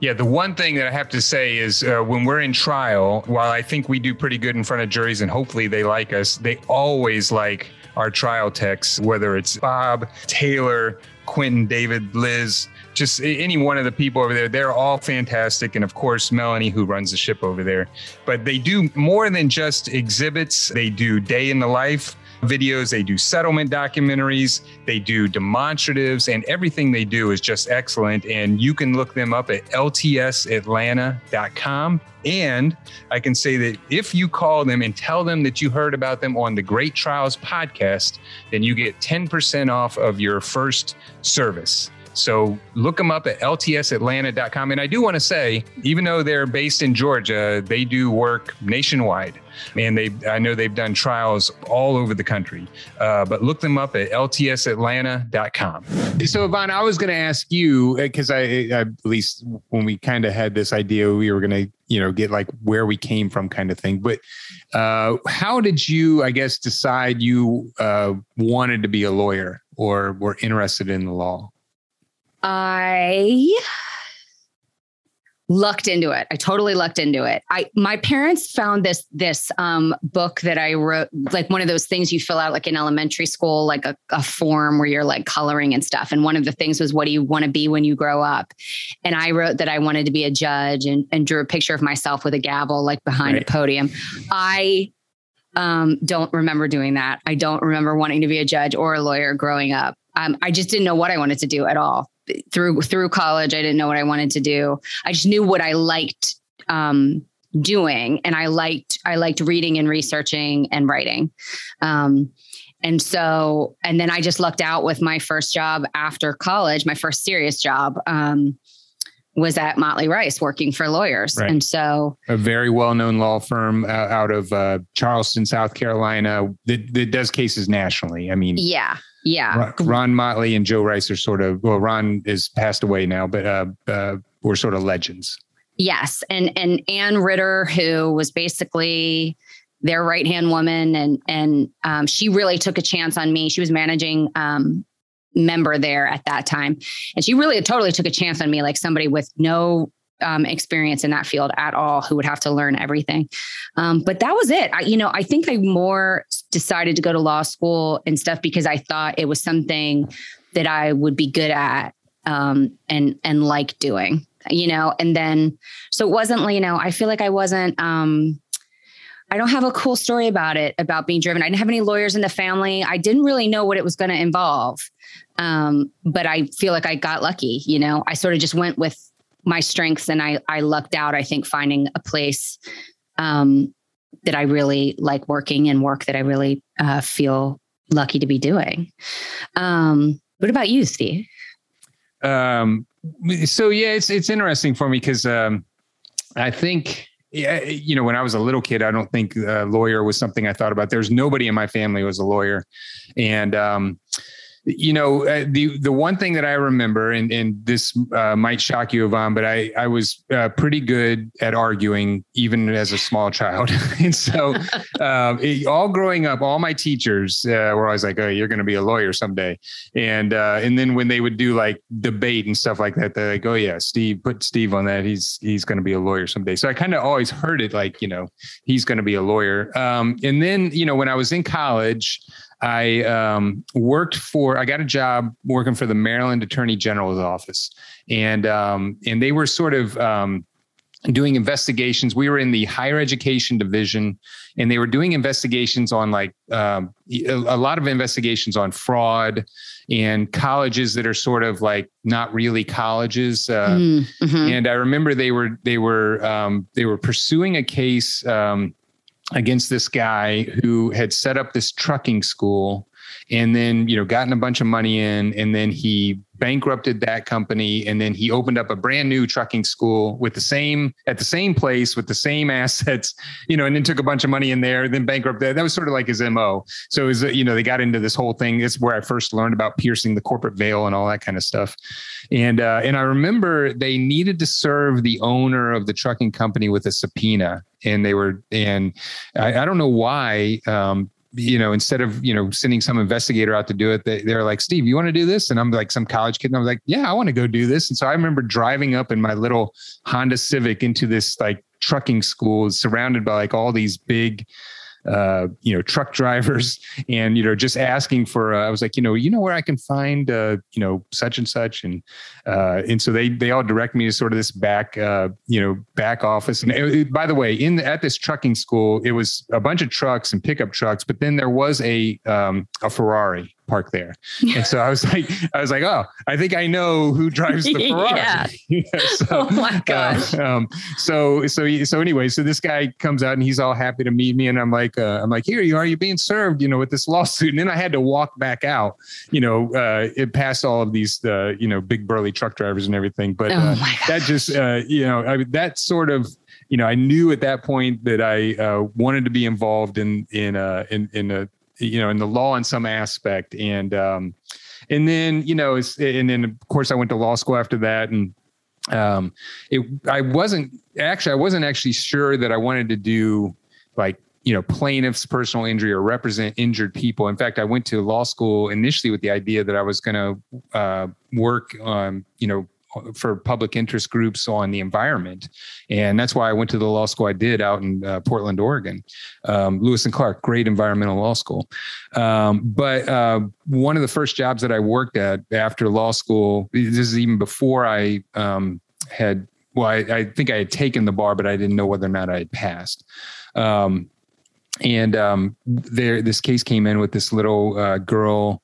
Yeah, the one thing that I have to say is uh, when we're in trial, while I think we do pretty good in front of juries and hopefully they like us, they always like our trial techs, whether it's Bob, Taylor, Quentin, David, Liz, just any one of the people over there, they're all fantastic. And of course, Melanie, who runs the ship over there. But they do more than just exhibits, they do day in the life videos, they do settlement documentaries, they do demonstratives, and everything they do is just excellent. And you can look them up at ltsatlanta.com. And I can say that if you call them and tell them that you heard about them on the Great Trials podcast, then you get 10% off of your first service. So look them up at ltsatlanta.com. And I do want to say, even though they're based in Georgia, they do work nationwide. And they, I know they've done trials all over the country. Uh, but look them up at ltsatlanta.com. So, Yvonne, I was going to ask you because I, I, at least when we kind of had this idea, we were going to, you know, get like where we came from, kind of thing. But uh, how did you, I guess, decide you uh, wanted to be a lawyer or were interested in the law? I lucked into it. I totally lucked into it. I my parents found this this um, book that I wrote, like one of those things you fill out like in elementary school, like a, a form where you're like coloring and stuff. And one of the things was, "What do you want to be when you grow up?" And I wrote that I wanted to be a judge and, and drew a picture of myself with a gavel, like behind right. a podium. I um, don't remember doing that. I don't remember wanting to be a judge or a lawyer growing up. Um, I just didn't know what I wanted to do at all through through college i didn't know what i wanted to do i just knew what i liked um, doing and i liked i liked reading and researching and writing um, and so and then i just lucked out with my first job after college my first serious job um, was at Motley Rice working for lawyers. Right. And so a very well-known law firm out of uh, Charleston, South Carolina that, that, does cases nationally. I mean, yeah, yeah. Ron Motley and Joe Rice are sort of well, Ron is passed away now, but uh, uh, were sort of legends. Yes, and and Ann Ritter, who was basically their right hand woman, and and um, she really took a chance on me. She was managing um, member there at that time, and she really totally took a chance on me, like somebody with no um, experience in that field at all who would have to learn everything. Um, but that was it. I, you know, I think I more decided to go to law school and stuff because I thought it was something that I would be good at um, and and like doing. You know, and then so it wasn't. You know, I feel like I wasn't. Um, I don't have a cool story about it about being driven. I didn't have any lawyers in the family. I didn't really know what it was going to involve. Um, but I feel like I got lucky. You know, I sort of just went with my strengths and I I lucked out I think finding a place um, that I really like working and work that I really uh, feel lucky to be doing. Um, what about you, Steve? Um, so yeah, it's it's interesting for me because um, I think yeah, you know, when I was a little kid, I don't think a lawyer was something I thought about. There's nobody in my family was a lawyer, and um, you know, uh, the the one thing that I remember, and and this uh, might shock you, Yvonne, but I I was uh, pretty good at arguing even as a small child, and so um, it, all growing up, all my teachers uh, were always like, "Oh, you're going to be a lawyer someday," and uh, and then when they would do like debate and stuff like that, they're like, "Oh yeah, Steve, put Steve on that. He's he's going to be a lawyer someday." So I kind of always heard it like, you know, he's going to be a lawyer. Um, and then you know, when I was in college. I um, worked for, I got a job working for the Maryland Attorney General's office, and um, and they were sort of um, doing investigations. We were in the higher education division, and they were doing investigations on like um, a, lot of investigations on fraud and colleges that are sort of like not really colleges. Uh, mm-hmm. And I remember they were they were um, they were pursuing a case um, against this guy who had set up this trucking school and then you know gotten a bunch of money in and then he bankrupted that company and then he opened up a brand new trucking school with the same at the same place with the same assets you know and then took a bunch of money in there then bankrupted that was sort of like his mo so it was you know they got into this whole thing. It's where i first learned about piercing the corporate veil and all that kind of stuff and uh, and i remember they needed to serve the owner of the trucking company with a subpoena and they were and i, I don't know why um, you know, instead of, you know, sending some investigator out to do it, they, they're like, Steve, you want to do this? And I'm like some college kid. And I'm like, yeah, I want to go do this. And so I remember driving up in my little Honda Civic into this like trucking school surrounded by like all these big, uh, you know, truck drivers and, you know, just asking for, uh, I was like, you know, you know where I can find, uh, you know, such and such. And, uh, and so they, they all direct me to sort of this back, uh, you know, back office. And it, by the way, in at this trucking school, it was a bunch of trucks and pickup trucks, but then there was a, um, a Ferrari park there. And so I was like, I was like, oh, I think I know who drives the Ferrari. yeah. so, oh my uh, gosh. Uh, um, so so so anyway, so this guy comes out and he's all happy to meet me, and I'm like, uh, I'm like, here you are, you being served, you know, with this lawsuit. And then I had to walk back out, you know, uh, it passed all of these, uh, you know, big burly truck drivers and everything. But oh uh, that just, uh, you know, I that sort of you know, I knew at that point that I uh, wanted to be involved in in uh, in in a you know in the law in some aspect. And um and then you know and then of course i went to law school after that. And um it i wasn't actually i wasn't actually sure that i wanted to do like you know plaintiffs personal injury or represent injured people. In fact i went to law school initially with the idea that i was going to uh, work on you know for public interest groups on the environment, and that's why I went to the law school I did out in uh, Portland, Oregon. Um, Lewis and Clark, great environmental law school. Um, but uh, one of the first jobs that I worked at after law school, this is even before I um, had. Well, I, I, think I had taken the bar, but I didn't know whether or not I had passed. Um, and um, there, this case came in with this little uh, girl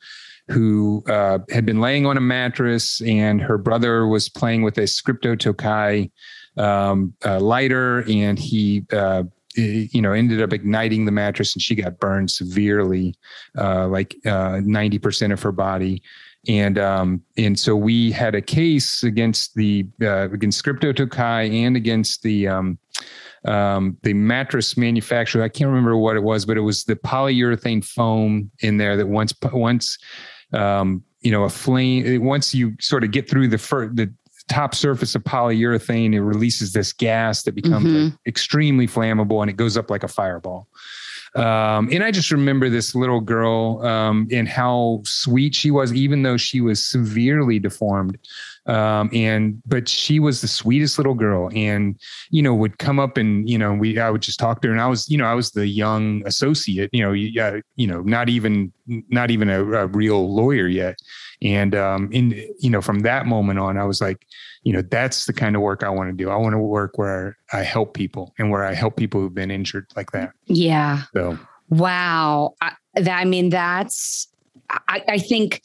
who uh, had been laying on a mattress, and her brother was playing with a Scripto Tokai um, uh, lighter, and he, uh, you know, ended up igniting the mattress, and she got burned severely, uh, like uh, ninety percent of her body. And um, and so we had a case against the uh, against Scripto Tokai and against the um, um, the mattress manufacturer. I can't remember what it was, but it was the polyurethane foam in there that once once um, you know, a flame, once you sort of get through the, fir- the top surface of polyurethane, it releases this gas that becomes mm-hmm. extremely flammable and it goes up like a fireball. Um, and I just remember this little girl um, and how sweet she was, even though she was severely deformed. Um, and but she was the sweetest little girl, and you know would come up and you know we I would just talk to her, and I was you know I was the young associate, you know, yeah, you know, not even not even a, a real lawyer yet, and um, in you know from that moment on, I was like, you know, that's the kind of work I want to do. I want to work where I help people and where I help people who've been injured like that. Yeah. So wow, I, that, I mean that's I, I think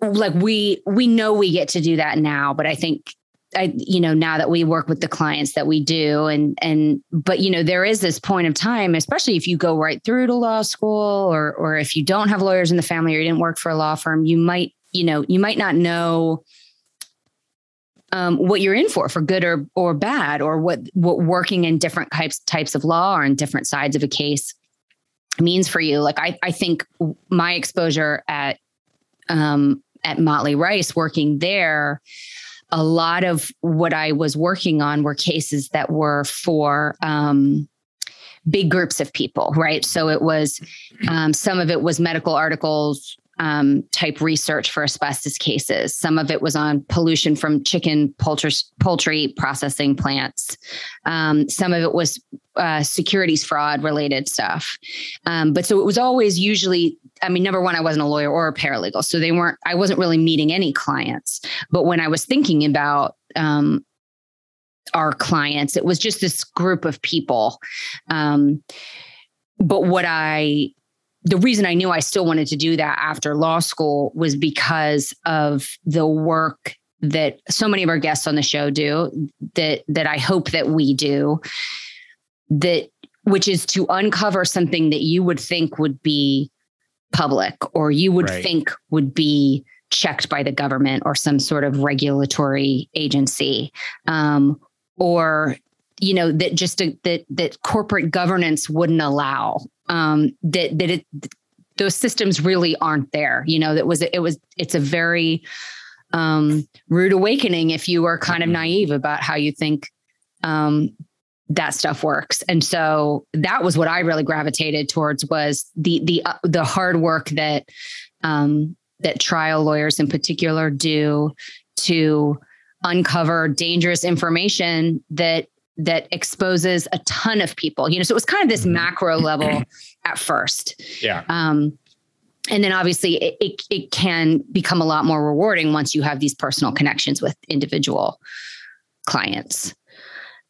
like we we know we get to do that now but i think I, you know, now that we work with the clients that we do, and and but you know, there is this point of time, especially if you go right through to law school, or or if you don't have lawyers in the family, or you didn't work for a law firm, you might, you know, you might not know um, what you're in for, for good or or bad, or what what working in different types types of law or in different sides of a case means for you. Like I I think my exposure at um, at Motley Rice working there, a lot of what I was working on were cases that were for um, big groups of people, right? So it was um, some of it was medical articles, um, type research for asbestos cases. Some of it was on pollution from chicken poultry, poultry processing plants. Um, some of it was uh, securities fraud related stuff. Um, but so it was always usually, I mean, number one, I wasn't a lawyer or a paralegal. So they weren't, I wasn't really meeting any clients. But when I was thinking about, um, our clients, it was just this group of people. Um, but what I the reason I knew I still wanted to do that after law school was because of the work that so many of our guests on the show do that that I hope that we do that which is to uncover something that you would think would be public or you would right. think would be checked by the government or some sort of regulatory agency um, or you know that just a, that that corporate governance wouldn't allow um, that that it, those systems really aren't there. You know, that was it was it's a very um, rude awakening if you are kind of mm-hmm. naive about how you think um, that stuff works. And so that was what I really gravitated towards was the the uh, the hard work that um, that trial lawyers in particular do to uncover dangerous information that that exposes a ton of people. You know, so it was kind of this mm-hmm. macro level at first. Yeah. Um, and then obviously it, it, it can become a lot more rewarding once you have these personal connections with individual clients.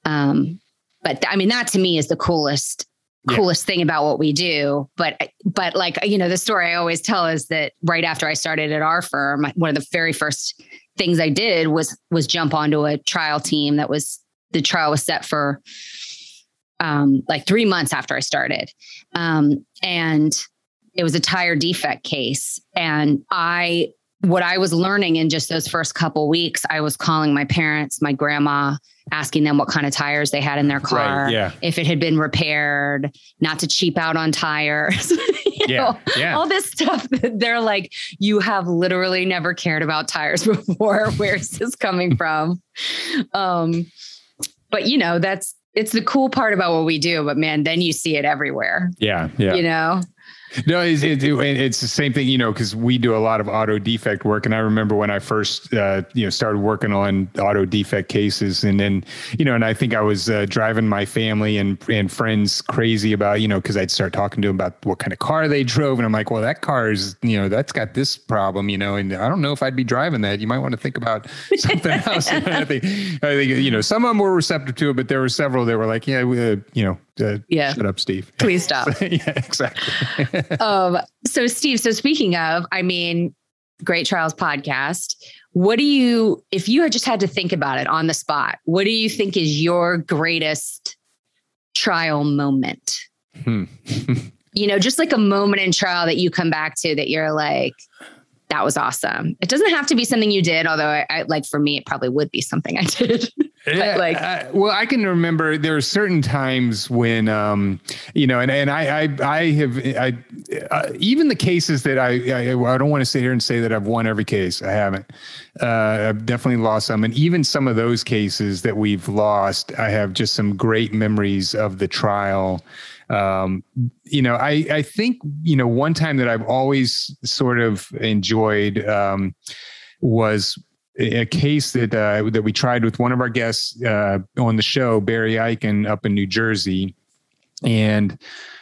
Um, but I mean, that to me is the coolest coolest yeah. thing about what we do but but like you know the story i always tell is that right after i started at our firm one of the very first things i did was was jump onto a trial team that was the trial was set for um, like three months after I started. Um, and it was a tire defect case. And I, what I was learning in just those first couple weeks, I was calling my parents, my grandma, asking them what kind of tires they had in their car, right, yeah. if it had been repaired, not to cheap out on tires. yeah, know, yeah. all this stuff that they're like, you have literally never cared about tires before. Where's this coming from? Um, but you know, that's it's the cool part about what we do. But man, then you see it everywhere. Yeah. Yeah. You know? No, it's, it, it's the same thing, you know, because we do a lot of auto defect work, and I remember when I first, uh, you know, started working on auto defect cases, and then, you know, and I think I was uh, driving my family and and friends crazy about, you know, because I'd start talking to them about what kind of car they drove, and I'm like, well, that car is, you know, that's got this problem, you know, and I don't know if I'd be driving that. You might want to think about something else. I think, I think, you know, some of them were receptive to it, but there were several that were like, yeah, we, uh, you know, uh, yeah. Shut up, Steve. Please stop. yeah, exactly. um, so, Steve, so speaking of, I mean, Great Trials podcast, what do you, if you had just had to think about it on the spot, what do you think is your greatest trial moment? Hmm. you know, just like a moment in trial that you come back to that you're like, that was awesome. It doesn't have to be something you did, although I, I like for me, it probably would be something I did. Yeah, like, uh, well, I can remember there are certain times when, um, you know, and, and I, I, I have, I, uh, even the cases that I, I, I don't want to sit here and say that I've won every case. I haven't. Uh, I've definitely lost some, and even some of those cases that we've lost, I have just some great memories of the trial um, you know, I, I think, you know, one time that I've always sort of enjoyed um, was a case that uh, that we tried with one of our guests uh, on the show, Barry Eichen, up in New Jersey, and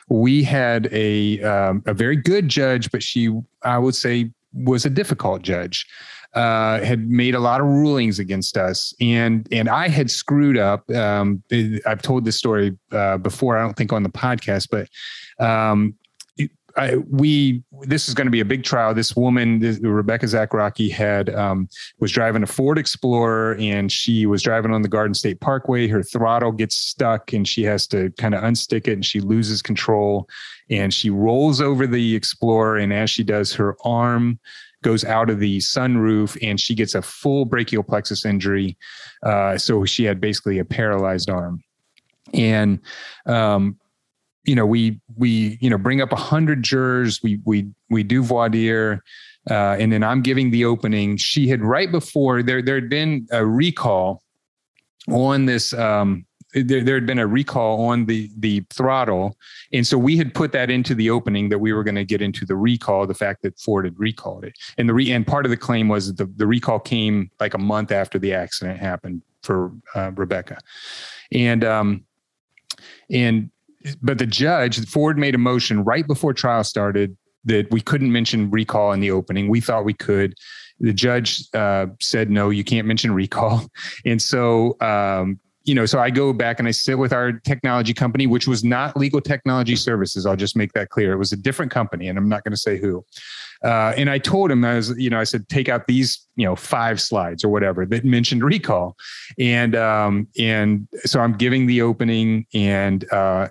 we had a um, a very good judge, but she, I would say, was a difficult judge uh, had made a lot of rulings against us, and and I had screwed up. Um, I've told this story uh, before. I don't think on the podcast, but um, I, we this is going to be a big trial. This woman, this, Rebecca Zachrocki, had um, was driving a Ford Explorer, and she was driving on the Garden State Parkway. Her throttle gets stuck, and she has to kind of unstick it, and she loses control, and she rolls over the Explorer. And as she does, her arm goes out of the sunroof and she gets a full brachial plexus injury. Uh, so she had basically a paralyzed arm. And, um, you know, we, we, you know, bring up a hundred jurors. We, we, we do voir dire. Uh, and then I'm giving the opening. She had right before there, there had been a recall on this, um, there, there had been a recall on the the throttle, and so we had put that into the opening that we were going to get into the recall, the fact that Ford had recalled it, and the re, and part of the claim was that the, the recall came like a month after the accident happened for uh, Rebecca, and um, and but the judge Ford made a motion right before trial started that we couldn't mention recall in the opening. We thought we could. The judge uh, said no, you can't mention recall, and so um, you know, so I go back and I sit with our technology company, which was not Legal Technology Services. I'll just make that clear. It was a different company, and I'm not going to say who. Uh, and I told him, I was, you know, I said, take out these, you know, five slides or whatever that mentioned recall, and um, and so I'm giving the opening, and uh,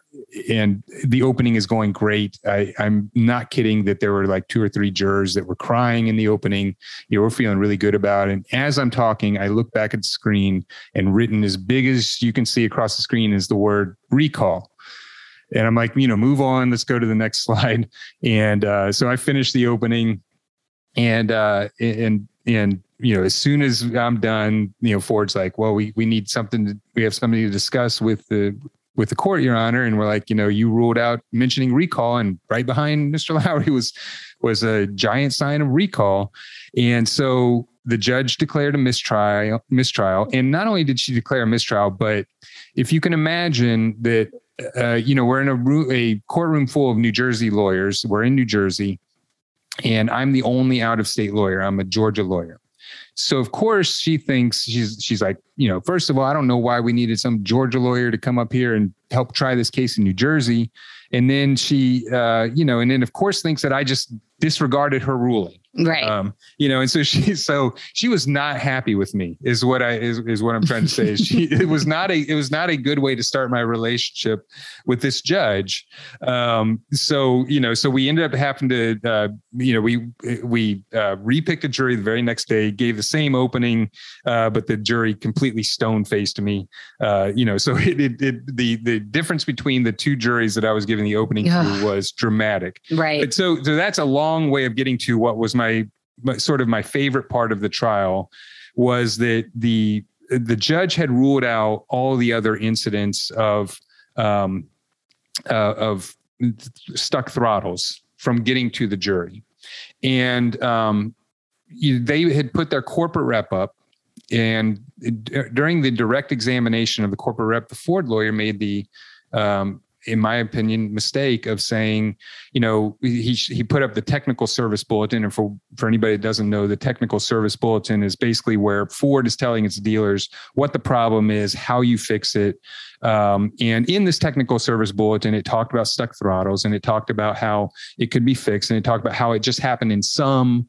and the opening is going great. I, I'm not kidding that there were like two or three jurors that were crying in the opening. You know, we're feeling really good about it. And as I'm talking, I look back at the screen, and written as big as you can see across the screen is the word recall. And I'm like, you know, move on. Let's go to the next slide. And uh, so I finished the opening, and uh, and and you know, as soon as I'm done, you know, Ford's like, well, we we need something. To, we have something to discuss with the with the court, Your Honor. And we're like, you know, you ruled out mentioning recall, and right behind Mr. Lowry was was a giant sign of recall. And so the judge declared a mistrial, mistrial. And not only did she declare a mistrial, but if you can imagine that uh, you know, we're in a, a courtroom full of New Jersey lawyers. We're in New Jersey, and I'm the only out of state lawyer. I'm a Georgia lawyer. So of course she thinks she's she's like, you know, first of all, I don't know why we needed some Georgia lawyer to come up here and help try this case in New Jersey. And then she, uh, you know, and then of course thinks that I just disregarded her ruling right. Um, you know and so she so she was not happy with me is what i is, is what i'm trying to say she it was not a it was not a good way to start my relationship with this judge. Um, so you know so we ended up having to uh, you know we we uh, repicked a jury the very next day gave the same opening uh, but the jury completely stone faced me. Uh, you know so it, it, it, the the difference between the two juries that i was giving the opening to was dramatic. Right. But so so that's a long way of getting to what was my my, my sort of my favorite part of the trial was that the the judge had ruled out all the other incidents of um, uh, of stuck throttles from getting to the jury. And um, they had put their corporate rep up. And during the direct examination of the corporate rep, the Ford lawyer made the um, in my opinion, mistake of saying, you know, he he put up the technical service bulletin, and for for anybody that doesn't know, the technical service bulletin is basically where Ford is telling its dealers what the problem is, how you fix it, um, and in this technical service bulletin, it talked about stuck throttles, and it talked about how it could be fixed, and it talked about how it just happened in some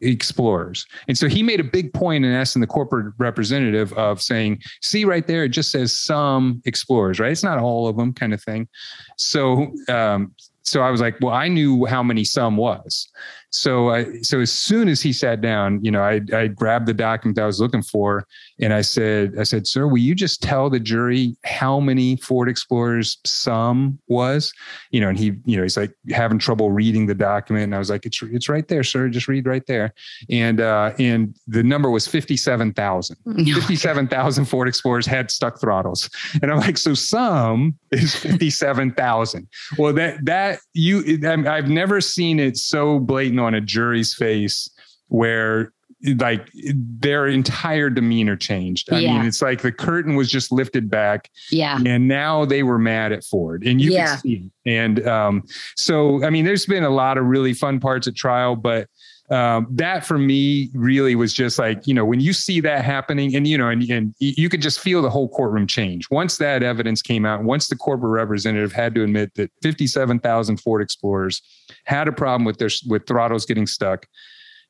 explorers. And so he made a big point in asking the corporate representative of saying, see right there, it just says some explorers, right? It's not all of them kind of thing. So, um, so I was like, well, I knew how many some was. So I, so as soon as he sat down, you know, I, I grabbed the document I was looking for and I said, I said, sir, will you just tell the jury how many Ford Explorers some was, you know, and he, you know, he's like having trouble reading the document. And I was like, it's, it's right there, sir. Just read right there. And, uh, and the number was 57,000, 57,000 Ford Explorers had stuck throttles. And I'm like, so some is 57,000. well, that, that you, I've never seen it so blatant on a jury's face where like their entire demeanor changed. I yeah. mean, it's like the curtain was just lifted back. Yeah. And now they were mad at Ford. And you yeah. can see it. And um, so I mean, there's been a lot of really fun parts at trial, but um, that for me really was just like you know when you see that happening and you know and, and you could just feel the whole courtroom change once that evidence came out once the corporate representative had to admit that 57000 ford explorers had a problem with their with throttles getting stuck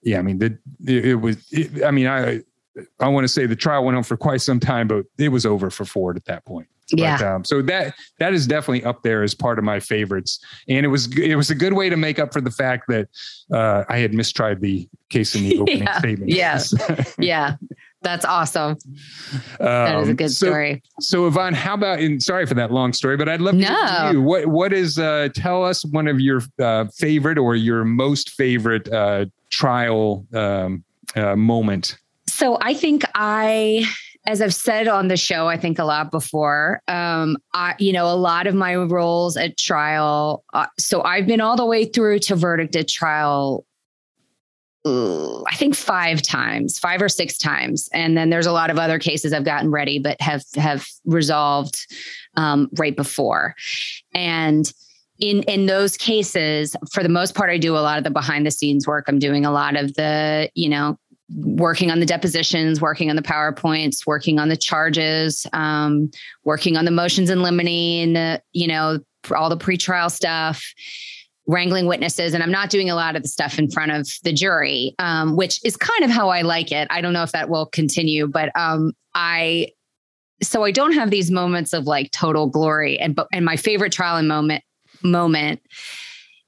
yeah i mean the, it, it was it, i mean i i want to say the trial went on for quite some time but it was over for ford at that point yeah. But, um, so that that is definitely up there as part of my favorites, and it was it was a good way to make up for the fact that uh, I had mistried the case in the opening yeah. statement. Yeah, yeah, that's awesome. that is a um, good so, story. So, Yvonne, how about? And sorry for that long story, but I'd love to no. you. What what is? Uh, tell us one of your uh, favorite or your most favorite uh, trial um, uh, moment. So I think I as I've said on the show, I think a lot before, um, I, you know, a lot of my roles at trial. Uh, so I've been all the way through to verdict at trial. Uh, I think five times, five or six times, and then there's a lot of other cases I've gotten ready, but have have resolved um, right before, and in in those cases for the most part i do a lot of the behind the scenes work. I'm doing a lot of the you know working on the depositions, working on the PowerPoints, working on the charges, um, working on the motions in limine, you know, all the pretrial stuff, wrangling witnesses. And I'm not doing a lot of the stuff in front of the jury, um, which is kind of how I like it. I don't know if that will continue, but um, I, so I don't have these moments of like total glory. And, but, and my favorite trial and moment, moment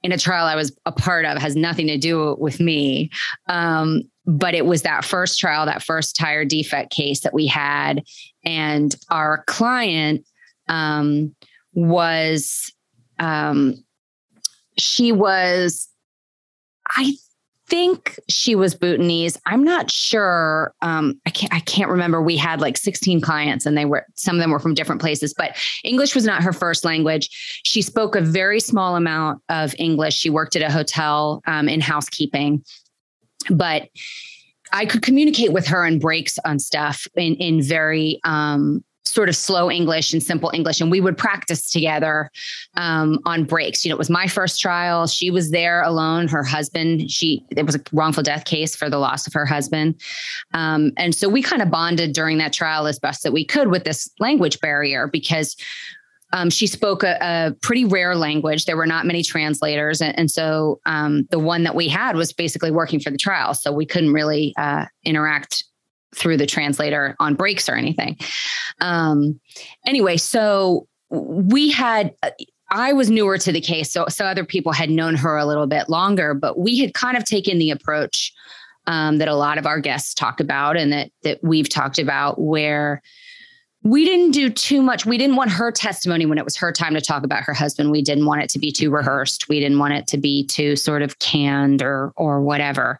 in a trial I was a part of has nothing to do with me. Um, but it was that first trial, that first tire defect case that we had. And our client um, was, um, she was, I think she was Bhutanese. I'm not sure. Um, I can't. I can't remember. We had like 16 clients, and they were some of them were from different places. But English was not her first language. She spoke a very small amount of English. She worked at a hotel um, in housekeeping, but I could communicate with her in breaks on stuff in in very um, sort of slow English and simple English. And we would practice together um, on breaks. You know, it was my first trial. She was there alone. Her husband, she, it was a wrongful death case for the loss of her husband. Um, and so we kind of bonded during that trial as best that we could with this language barrier because um, she spoke a, a, pretty rare language. There were not many translators. And, and so um, the one that we had was basically working for the trial. So we couldn't really uh, interact through the translator on breaks or anything. Um, anyway, so we had. I was newer to the case, so so other people had known her a little bit longer, but we had kind of taken the approach um, that a lot of our guests talk about, and that that we've talked about, where we didn't do too much. We didn't want her testimony when it was her time to talk about her husband. We didn't want it to be too rehearsed. We didn't want it to be too sort of canned or or whatever.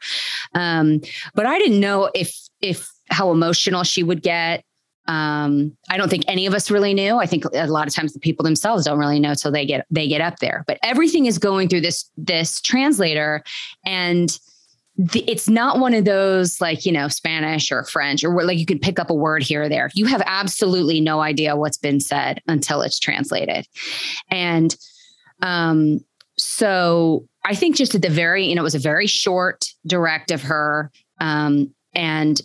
Um, but I didn't know if if how emotional she would get. um, I don't think any of us really knew. I think a lot of times the people themselves don't really know until they get they get up there. But everything is going through this this translator, and the, it's not one of those like you know Spanish or French or like you can pick up a word here or there. You have absolutely no idea what's been said until it's translated, and um, so I think just at the very you know it was a very short direct of her, um, and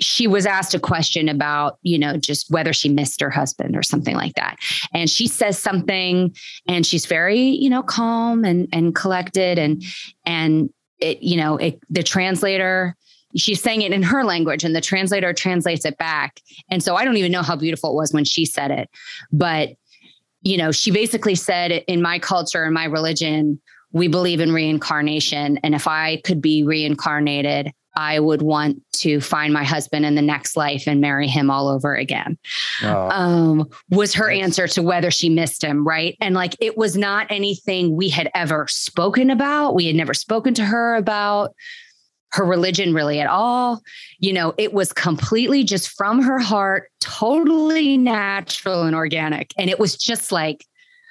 she was asked a question about, you know, just whether she missed her husband or something like that. And she says something and she's very, you know, calm and and collected and and it, you know, it, the translator she's saying it in her language and the translator translates it back. And so I don't even know how beautiful it was when she said it. But you know, she basically said in my culture and my religion, we believe in reincarnation and if I could be reincarnated, I would want to find my husband in the next life and marry him all over again. Oh, um, was her answer to whether she missed him, right? And like it was not anything we had ever spoken about. We had never spoken to her about her religion really at all. You know, it was completely just from her heart, totally natural and organic. And it was just like,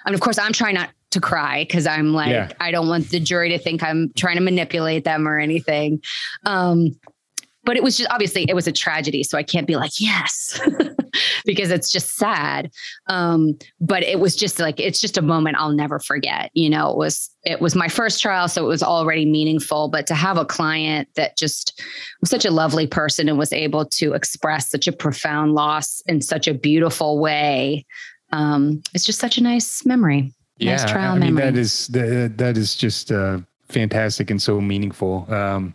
and of course, I'm trying not to cry because I'm like, yeah. I don't want the jury to think I'm trying to manipulate them or anything. Um, but it was just obviously it was a tragedy. So I can't be like, yes, because it's just sad. Um, but it was just like, it's just a moment I'll never forget. You know, it was, it was my first trial. So it was already meaningful. But to have a client that just was such a lovely person and was able to express such a profound loss in such a beautiful way, um, it's just such a nice memory yeah, nice trial I mean memory. that is that, that is just uh, fantastic and so meaningful. Um,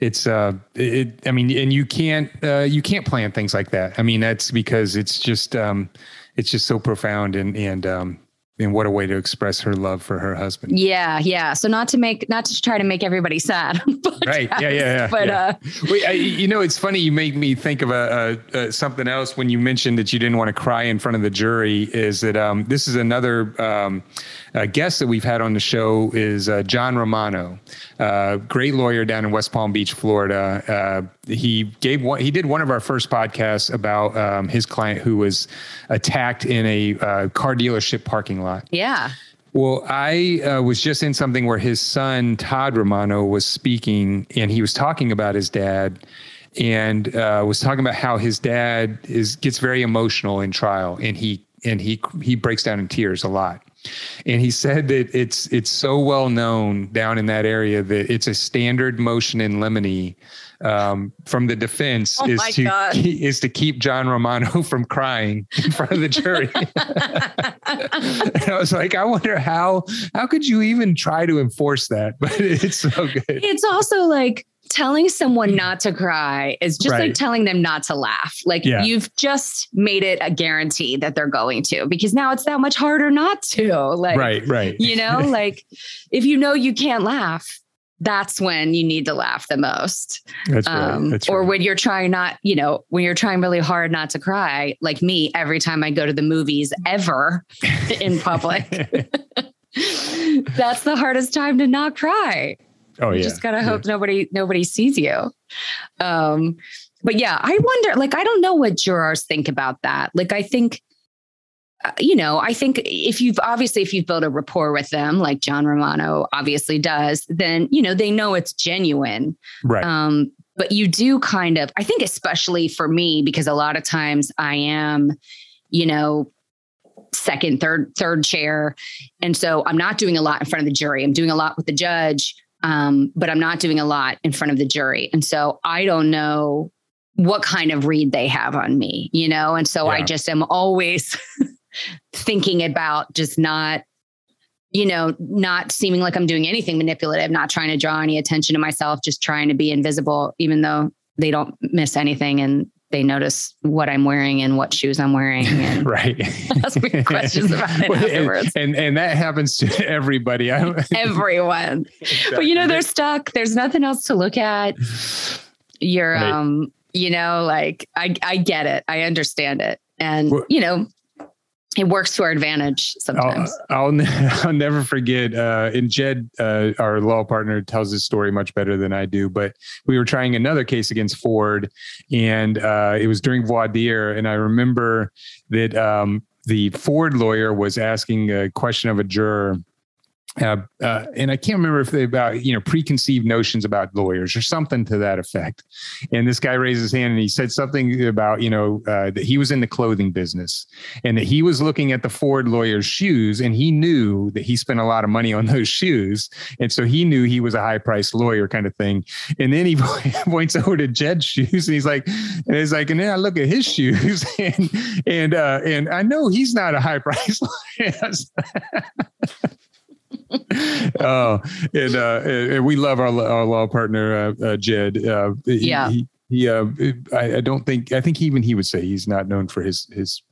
it's uh, it. I mean, and you can't uh, you can't plan things like that. I mean, that's because it's just um, it's just so profound and and um, and what a way to express her love for her husband. Yeah, yeah. So not to make, not to try to make everybody sad. right. Yeah, yeah, yeah. But yeah. uh, Wait, I, you know, it's funny. You make me think of a, a, a, something else when you mentioned that you didn't want to cry in front of the jury. Is that um, this is another um, guest that we've had on the show is uh, John Romano, uh, great lawyer down in West Palm Beach, Florida. Uh, he gave one. He did one of our first podcasts about um, his client who was attacked in a uh, car dealership parking lot lot. Yeah. Well, I uh, was just in something where his son, Todd Romano, was speaking and he was talking about his dad and uh, was talking about how his dad is gets very emotional in trial and he and he he breaks down in tears a lot. And he said that it's it's so well known down in that area that it's a standard motion in limine um, from the defense oh is to God. is to keep John Romano from crying in front of the jury. and I was like, I wonder how how could you even try to enforce that? But it's so good. It's also like telling someone not to cry is just right. like telling them not to laugh. Like yeah. you've just made it a guarantee that they're going to because now it's that much harder not to. Like right, right. You know, like if you know you can't laugh, that's when you need to laugh the most. That's right. Um, that's or right. when you're trying not, you know, when you're trying really hard not to cry, like me, every time I go to the movies ever in public, that's the hardest time to not cry. Oh you yeah. just gotta hope yeah. nobody nobody sees you. Um, but yeah, I wonder. Like, I don't know what jurors think about that. Like, I think uh, you know, I think if you've obviously if you've built a rapport with them, like John Romano obviously does, then you know they know it's genuine. Right. Um, but you do kind of, I think, especially for me, because a lot of times I am, you know, second, third, third chair, and so I'm not doing a lot in front of the jury. I'm doing a lot with the judge, um, but I'm not doing a lot in front of the jury, and so I don't know what kind of read they have on me, you know, and so yeah. I just am always. thinking about just not you know, not seeming like I'm doing anything manipulative, not trying to draw any attention to myself, just trying to be invisible, even though they don't miss anything and they notice what I'm wearing and what shoes I'm wearing. And right. ask me questions about it afterwards. And, and, and that happens to everybody. Everyone. But you know, they're stuck. There's nothing else to look at. You're right. um, you know, like I I get it. I understand it. And well, you know, it works to our advantage sometimes. I'll, I'll, I'll never forget. Uh, and Jed, uh, our law partner, tells this story much better than I do. But we were trying another case against Ford, and uh, it was during voir dire. And I remember that um, the Ford lawyer was asking a question of a juror uh, uh, and I can't remember if they about you know preconceived notions about lawyers or something to that effect. And this guy raised his hand and he said something about you know uh, that he was in the clothing business and that he was looking at the Ford lawyer's shoes and he knew that he spent a lot of money on those shoes and so he knew he was a high priced lawyer kind of thing. And then he points over to Jed's shoes and he's like, and he's like, and then I look at his shoes and and uh, and I know he's not a high priced lawyer. oh, and, uh, and we love our, our law partner, uh, uh, Jed. Uh, yeah. He, he uh, I, I, don't think, I think even he would say he's not known for his, his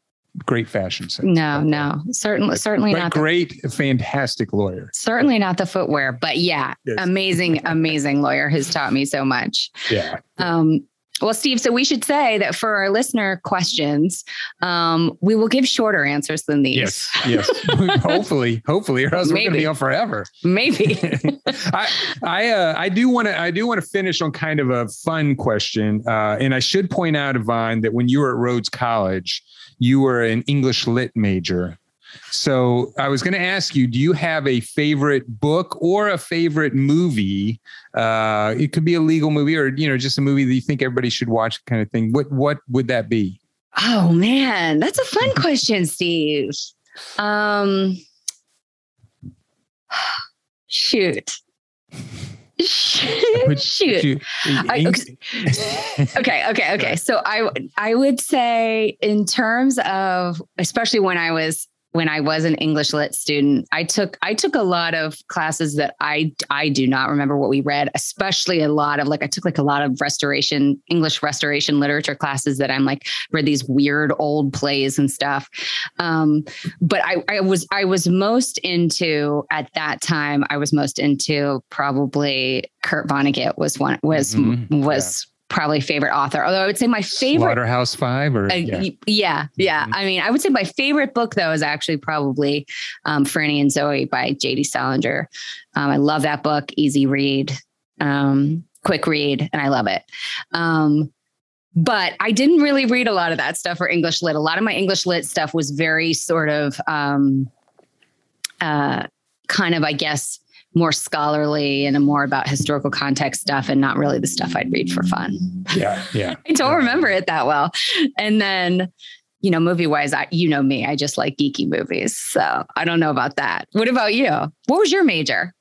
great fashion sense. No, no, certainly, certainly but not. Great, the, fantastic lawyer. Certainly not the footwear, but yeah, yes. amazing, amazing lawyer has taught me so much. Yeah. Um, well, Steve, so we should say that for our listener questions, um, we will give shorter answers than these. Yes, yes. hopefully, hopefully, or else Maybe. we're going to be on forever. Maybe. I I uh, I do want to I do want to finish on kind of a fun question, uh, and I should point out, Yvonne, that when you were at Rhodes College, you were an English lit major. So I was going to ask you, do you have a favorite book or a favorite movie? Uh, it could be a legal movie or, you know, just a movie that you think everybody should watch kind of thing. What, what would that be? Oh man, that's a fun question, Steve. Um, shoot. Shoot. Shoot. I, okay, okay, okay. So I I would say in terms of especially when I was when I was an English lit student, I took I took a lot of classes that I I do not remember what we read, especially a lot of like I took like a lot of restoration English restoration literature classes that I'm like read these weird old plays and stuff. Um, but I, I was I was most into at that time I was most into probably Kurt Vonnegut was one was mm-hmm. was probably favorite author. Although I would say my favorite Slaughterhouse Five or uh, yeah. yeah, yeah. Mm-hmm. I mean, I would say my favorite book though is actually probably um, Franny and Zooey by J.D. Salinger. Um, I love that book. Easy read, um, quick read, and I love it. Um, but I didn't really read a lot of that stuff for English lit. A lot of my English lit stuff was very sort of um, uh, kind of, I guess, more scholarly and more about historical context stuff and not really the stuff I'd read for fun. Yeah. Yeah. I don't yeah. remember it that well. And then, you know, movie wise, I, you know me, I just like geeky movies. So I don't know about that. What about you? What was your major?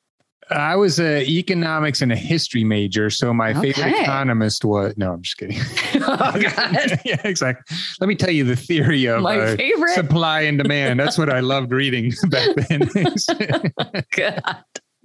I was a economics and a history major, so my okay. favorite economist was. No, I'm just kidding. oh yeah, exactly. Let me tell you the theory of my uh, favorite supply and demand. That's what I loved reading back then. God.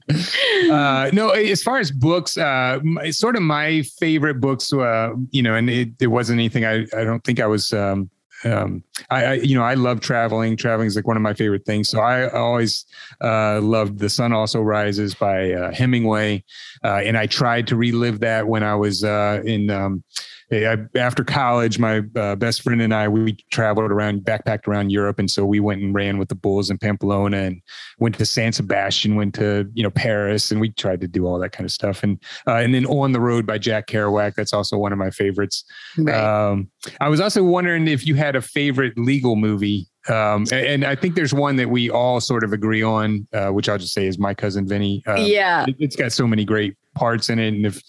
uh, no, as far as books, uh, my, sort of my favorite books, uh, you know, and it, it wasn't anything I, I don't think I was, um, um, I, I, you know, I love traveling. Traveling is like one of my favorite things. So I always uh, loved "The Sun Also Rises" by uh, Hemingway, uh, and I tried to relive that when I was uh, in um, I, after college, my uh, best friend and I we traveled around, backpacked around Europe, and so we went and ran with the Bulls in Pamplona, and went to San Sebastian, went to you know Paris, and we tried to do all that kind of stuff, and uh, and then On the Road by Jack Kerouac. That's also one of my favorites. Right. Um, I was also wondering if you had a favorite legal movie um, and, I think there's one that we all sort of agree on, uh, which I'll just say is My Cousin Vinny. Um, yeah, it, has got so many great parts in it, and if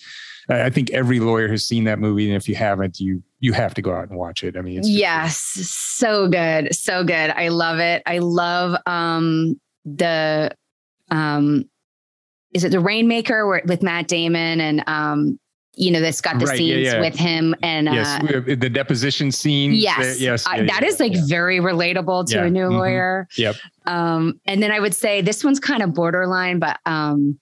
I think every lawyer has seen that movie, and if you haven't, you you have to go out and watch it. I mean, yes, so good, so good. I love it. I love um, the um, is it the Rainmaker where, with Matt Damon and um, you know, that's got the right, scenes yeah, yeah. with him and yes, uh, the deposition scene. Yes, yes, yeah, that is like very relatable to a new mm-hmm. lawyer. Yep. Um, and then I would say this one's kind of borderline, but um,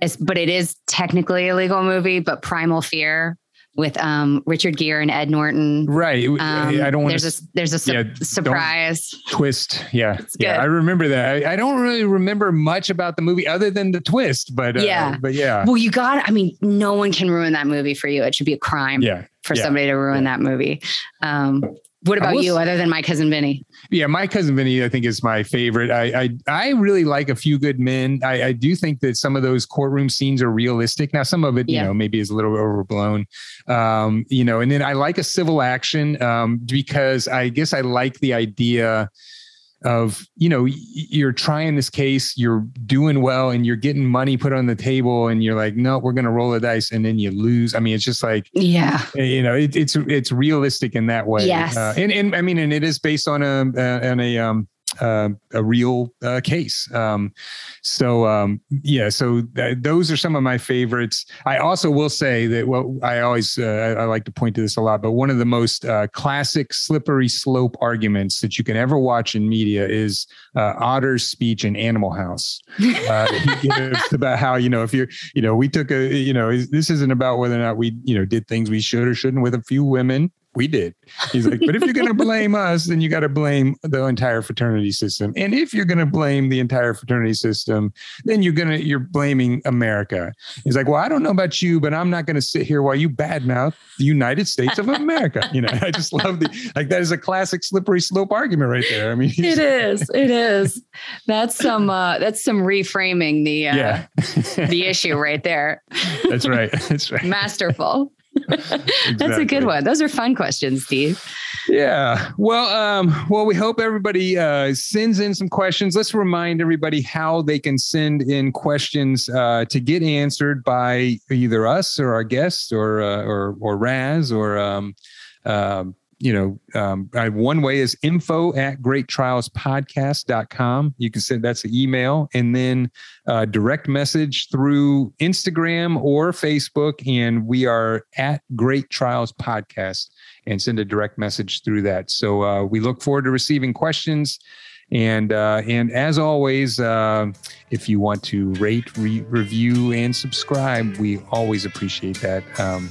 it's, but it is technically a legal movie, but Primal Fear with um, Richard Gere and Ed Norton. Right. Um, I don't want there's a there's a su- yeah, surprise twist. Yeah. Yeah. I remember that. I, I, don't really remember much about the movie other than the twist, but uh, yeah. But yeah. Well, you got. I mean, no one can ruin that movie for you. It should be a crime. Yeah. For yeah. somebody to ruin yeah. that movie. Um, What about you, other than my cousin Vinny? Yeah, my cousin Vinny, I think is my favorite. I I, I really like a few good men. I, I do think that some of those courtroom scenes are realistic. Now, some of it, yeah. you know, maybe is a little overblown. Um, you know, and then I like a civil action um, because I guess I like the idea of you know you're trying this case you're doing well and you're getting money put on the table and you're like no we're going to roll the dice and then you lose. I mean it's just like yeah. you know it, it's it's realistic in that way. Yes. uh, and and i mean and it is based on a uh, on a um uh, a real uh, case. Um, so um, yeah, so th- those are some of my favorites. I also will say that well, I always uh, I like to point to this a lot, but one of the most uh, classic slippery slope arguments that you can ever watch in media is uh, Otter's speech in Animal House. Uh, he gives about how you know if you're you know we took a you know this isn't about whether or not we you know did things we should or shouldn't with a few women we did. He's like, but if you're going to blame us, then you got to blame the entire fraternity system. And if you're going to blame the entire fraternity system, then you're going to, you're blaming America. He's like, well, I don't know about you, but I'm not going to sit here while you badmouth the United States of America. You know, I just love the, like, that is a classic slippery slope argument right there. I mean, it is, it is. That's some, uh, that's some reframing the, uh, yeah. the issue right there. That's right. That's right. Masterful exactly. That's a good one. Those are fun questions, Steve. Yeah. Well, um, well, we hope everybody uh, sends in some questions. Let's remind everybody how they can send in questions uh, to get answered by either us or our guests or uh, or or Raz or um, um you know, um, I, one way is info at greattrialspodcast.com. You can send that's an email and then uh, direct message through Instagram or Facebook. And we are at Great Trials Podcast and send a direct message through that. So uh, we look forward to receiving questions. And uh, and as always, uh, if you want to rate, re- review, and subscribe, we always appreciate that. Um,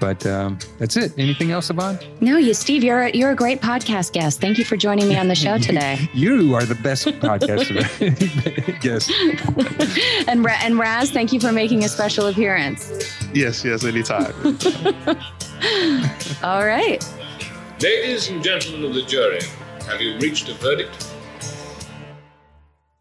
but um, that's it. Anything else, Yvonne? No, you, Steve. You're a, you're a great podcast guest. Thank you for joining me on the show today. you are the best podcaster. yes. and and Raz, thank you for making a special appearance. Yes, yes, anytime. All right. Ladies and gentlemen of the jury, have you reached a verdict?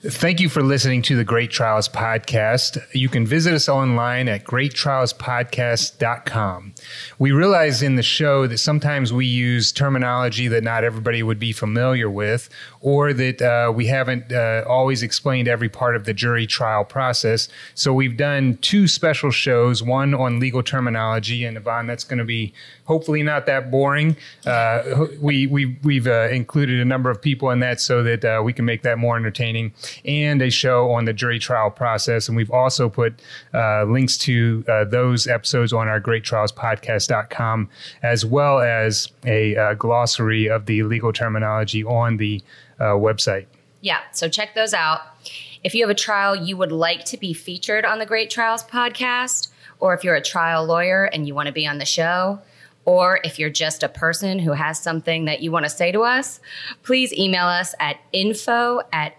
Thank you for listening to the Great Trials Podcast. You can visit us online at greattrialspodcast.com. We realize in the show that sometimes we use terminology that not everybody would be familiar with, or that uh, we haven't uh, always explained every part of the jury trial process. So we've done two special shows one on legal terminology, and Yvonne, that's going to be hopefully not that boring. Uh, we, we, we've uh, included a number of people in that so that uh, we can make that more entertaining and a show on the jury trial process. And we've also put uh, links to uh, those episodes on our greattrialspodcast.com, as well as a uh, glossary of the legal terminology on the uh, website. Yeah, so check those out. If you have a trial you would like to be featured on the Great Trials podcast, or if you're a trial lawyer and you want to be on the show, or if you're just a person who has something that you want to say to us, please email us at info at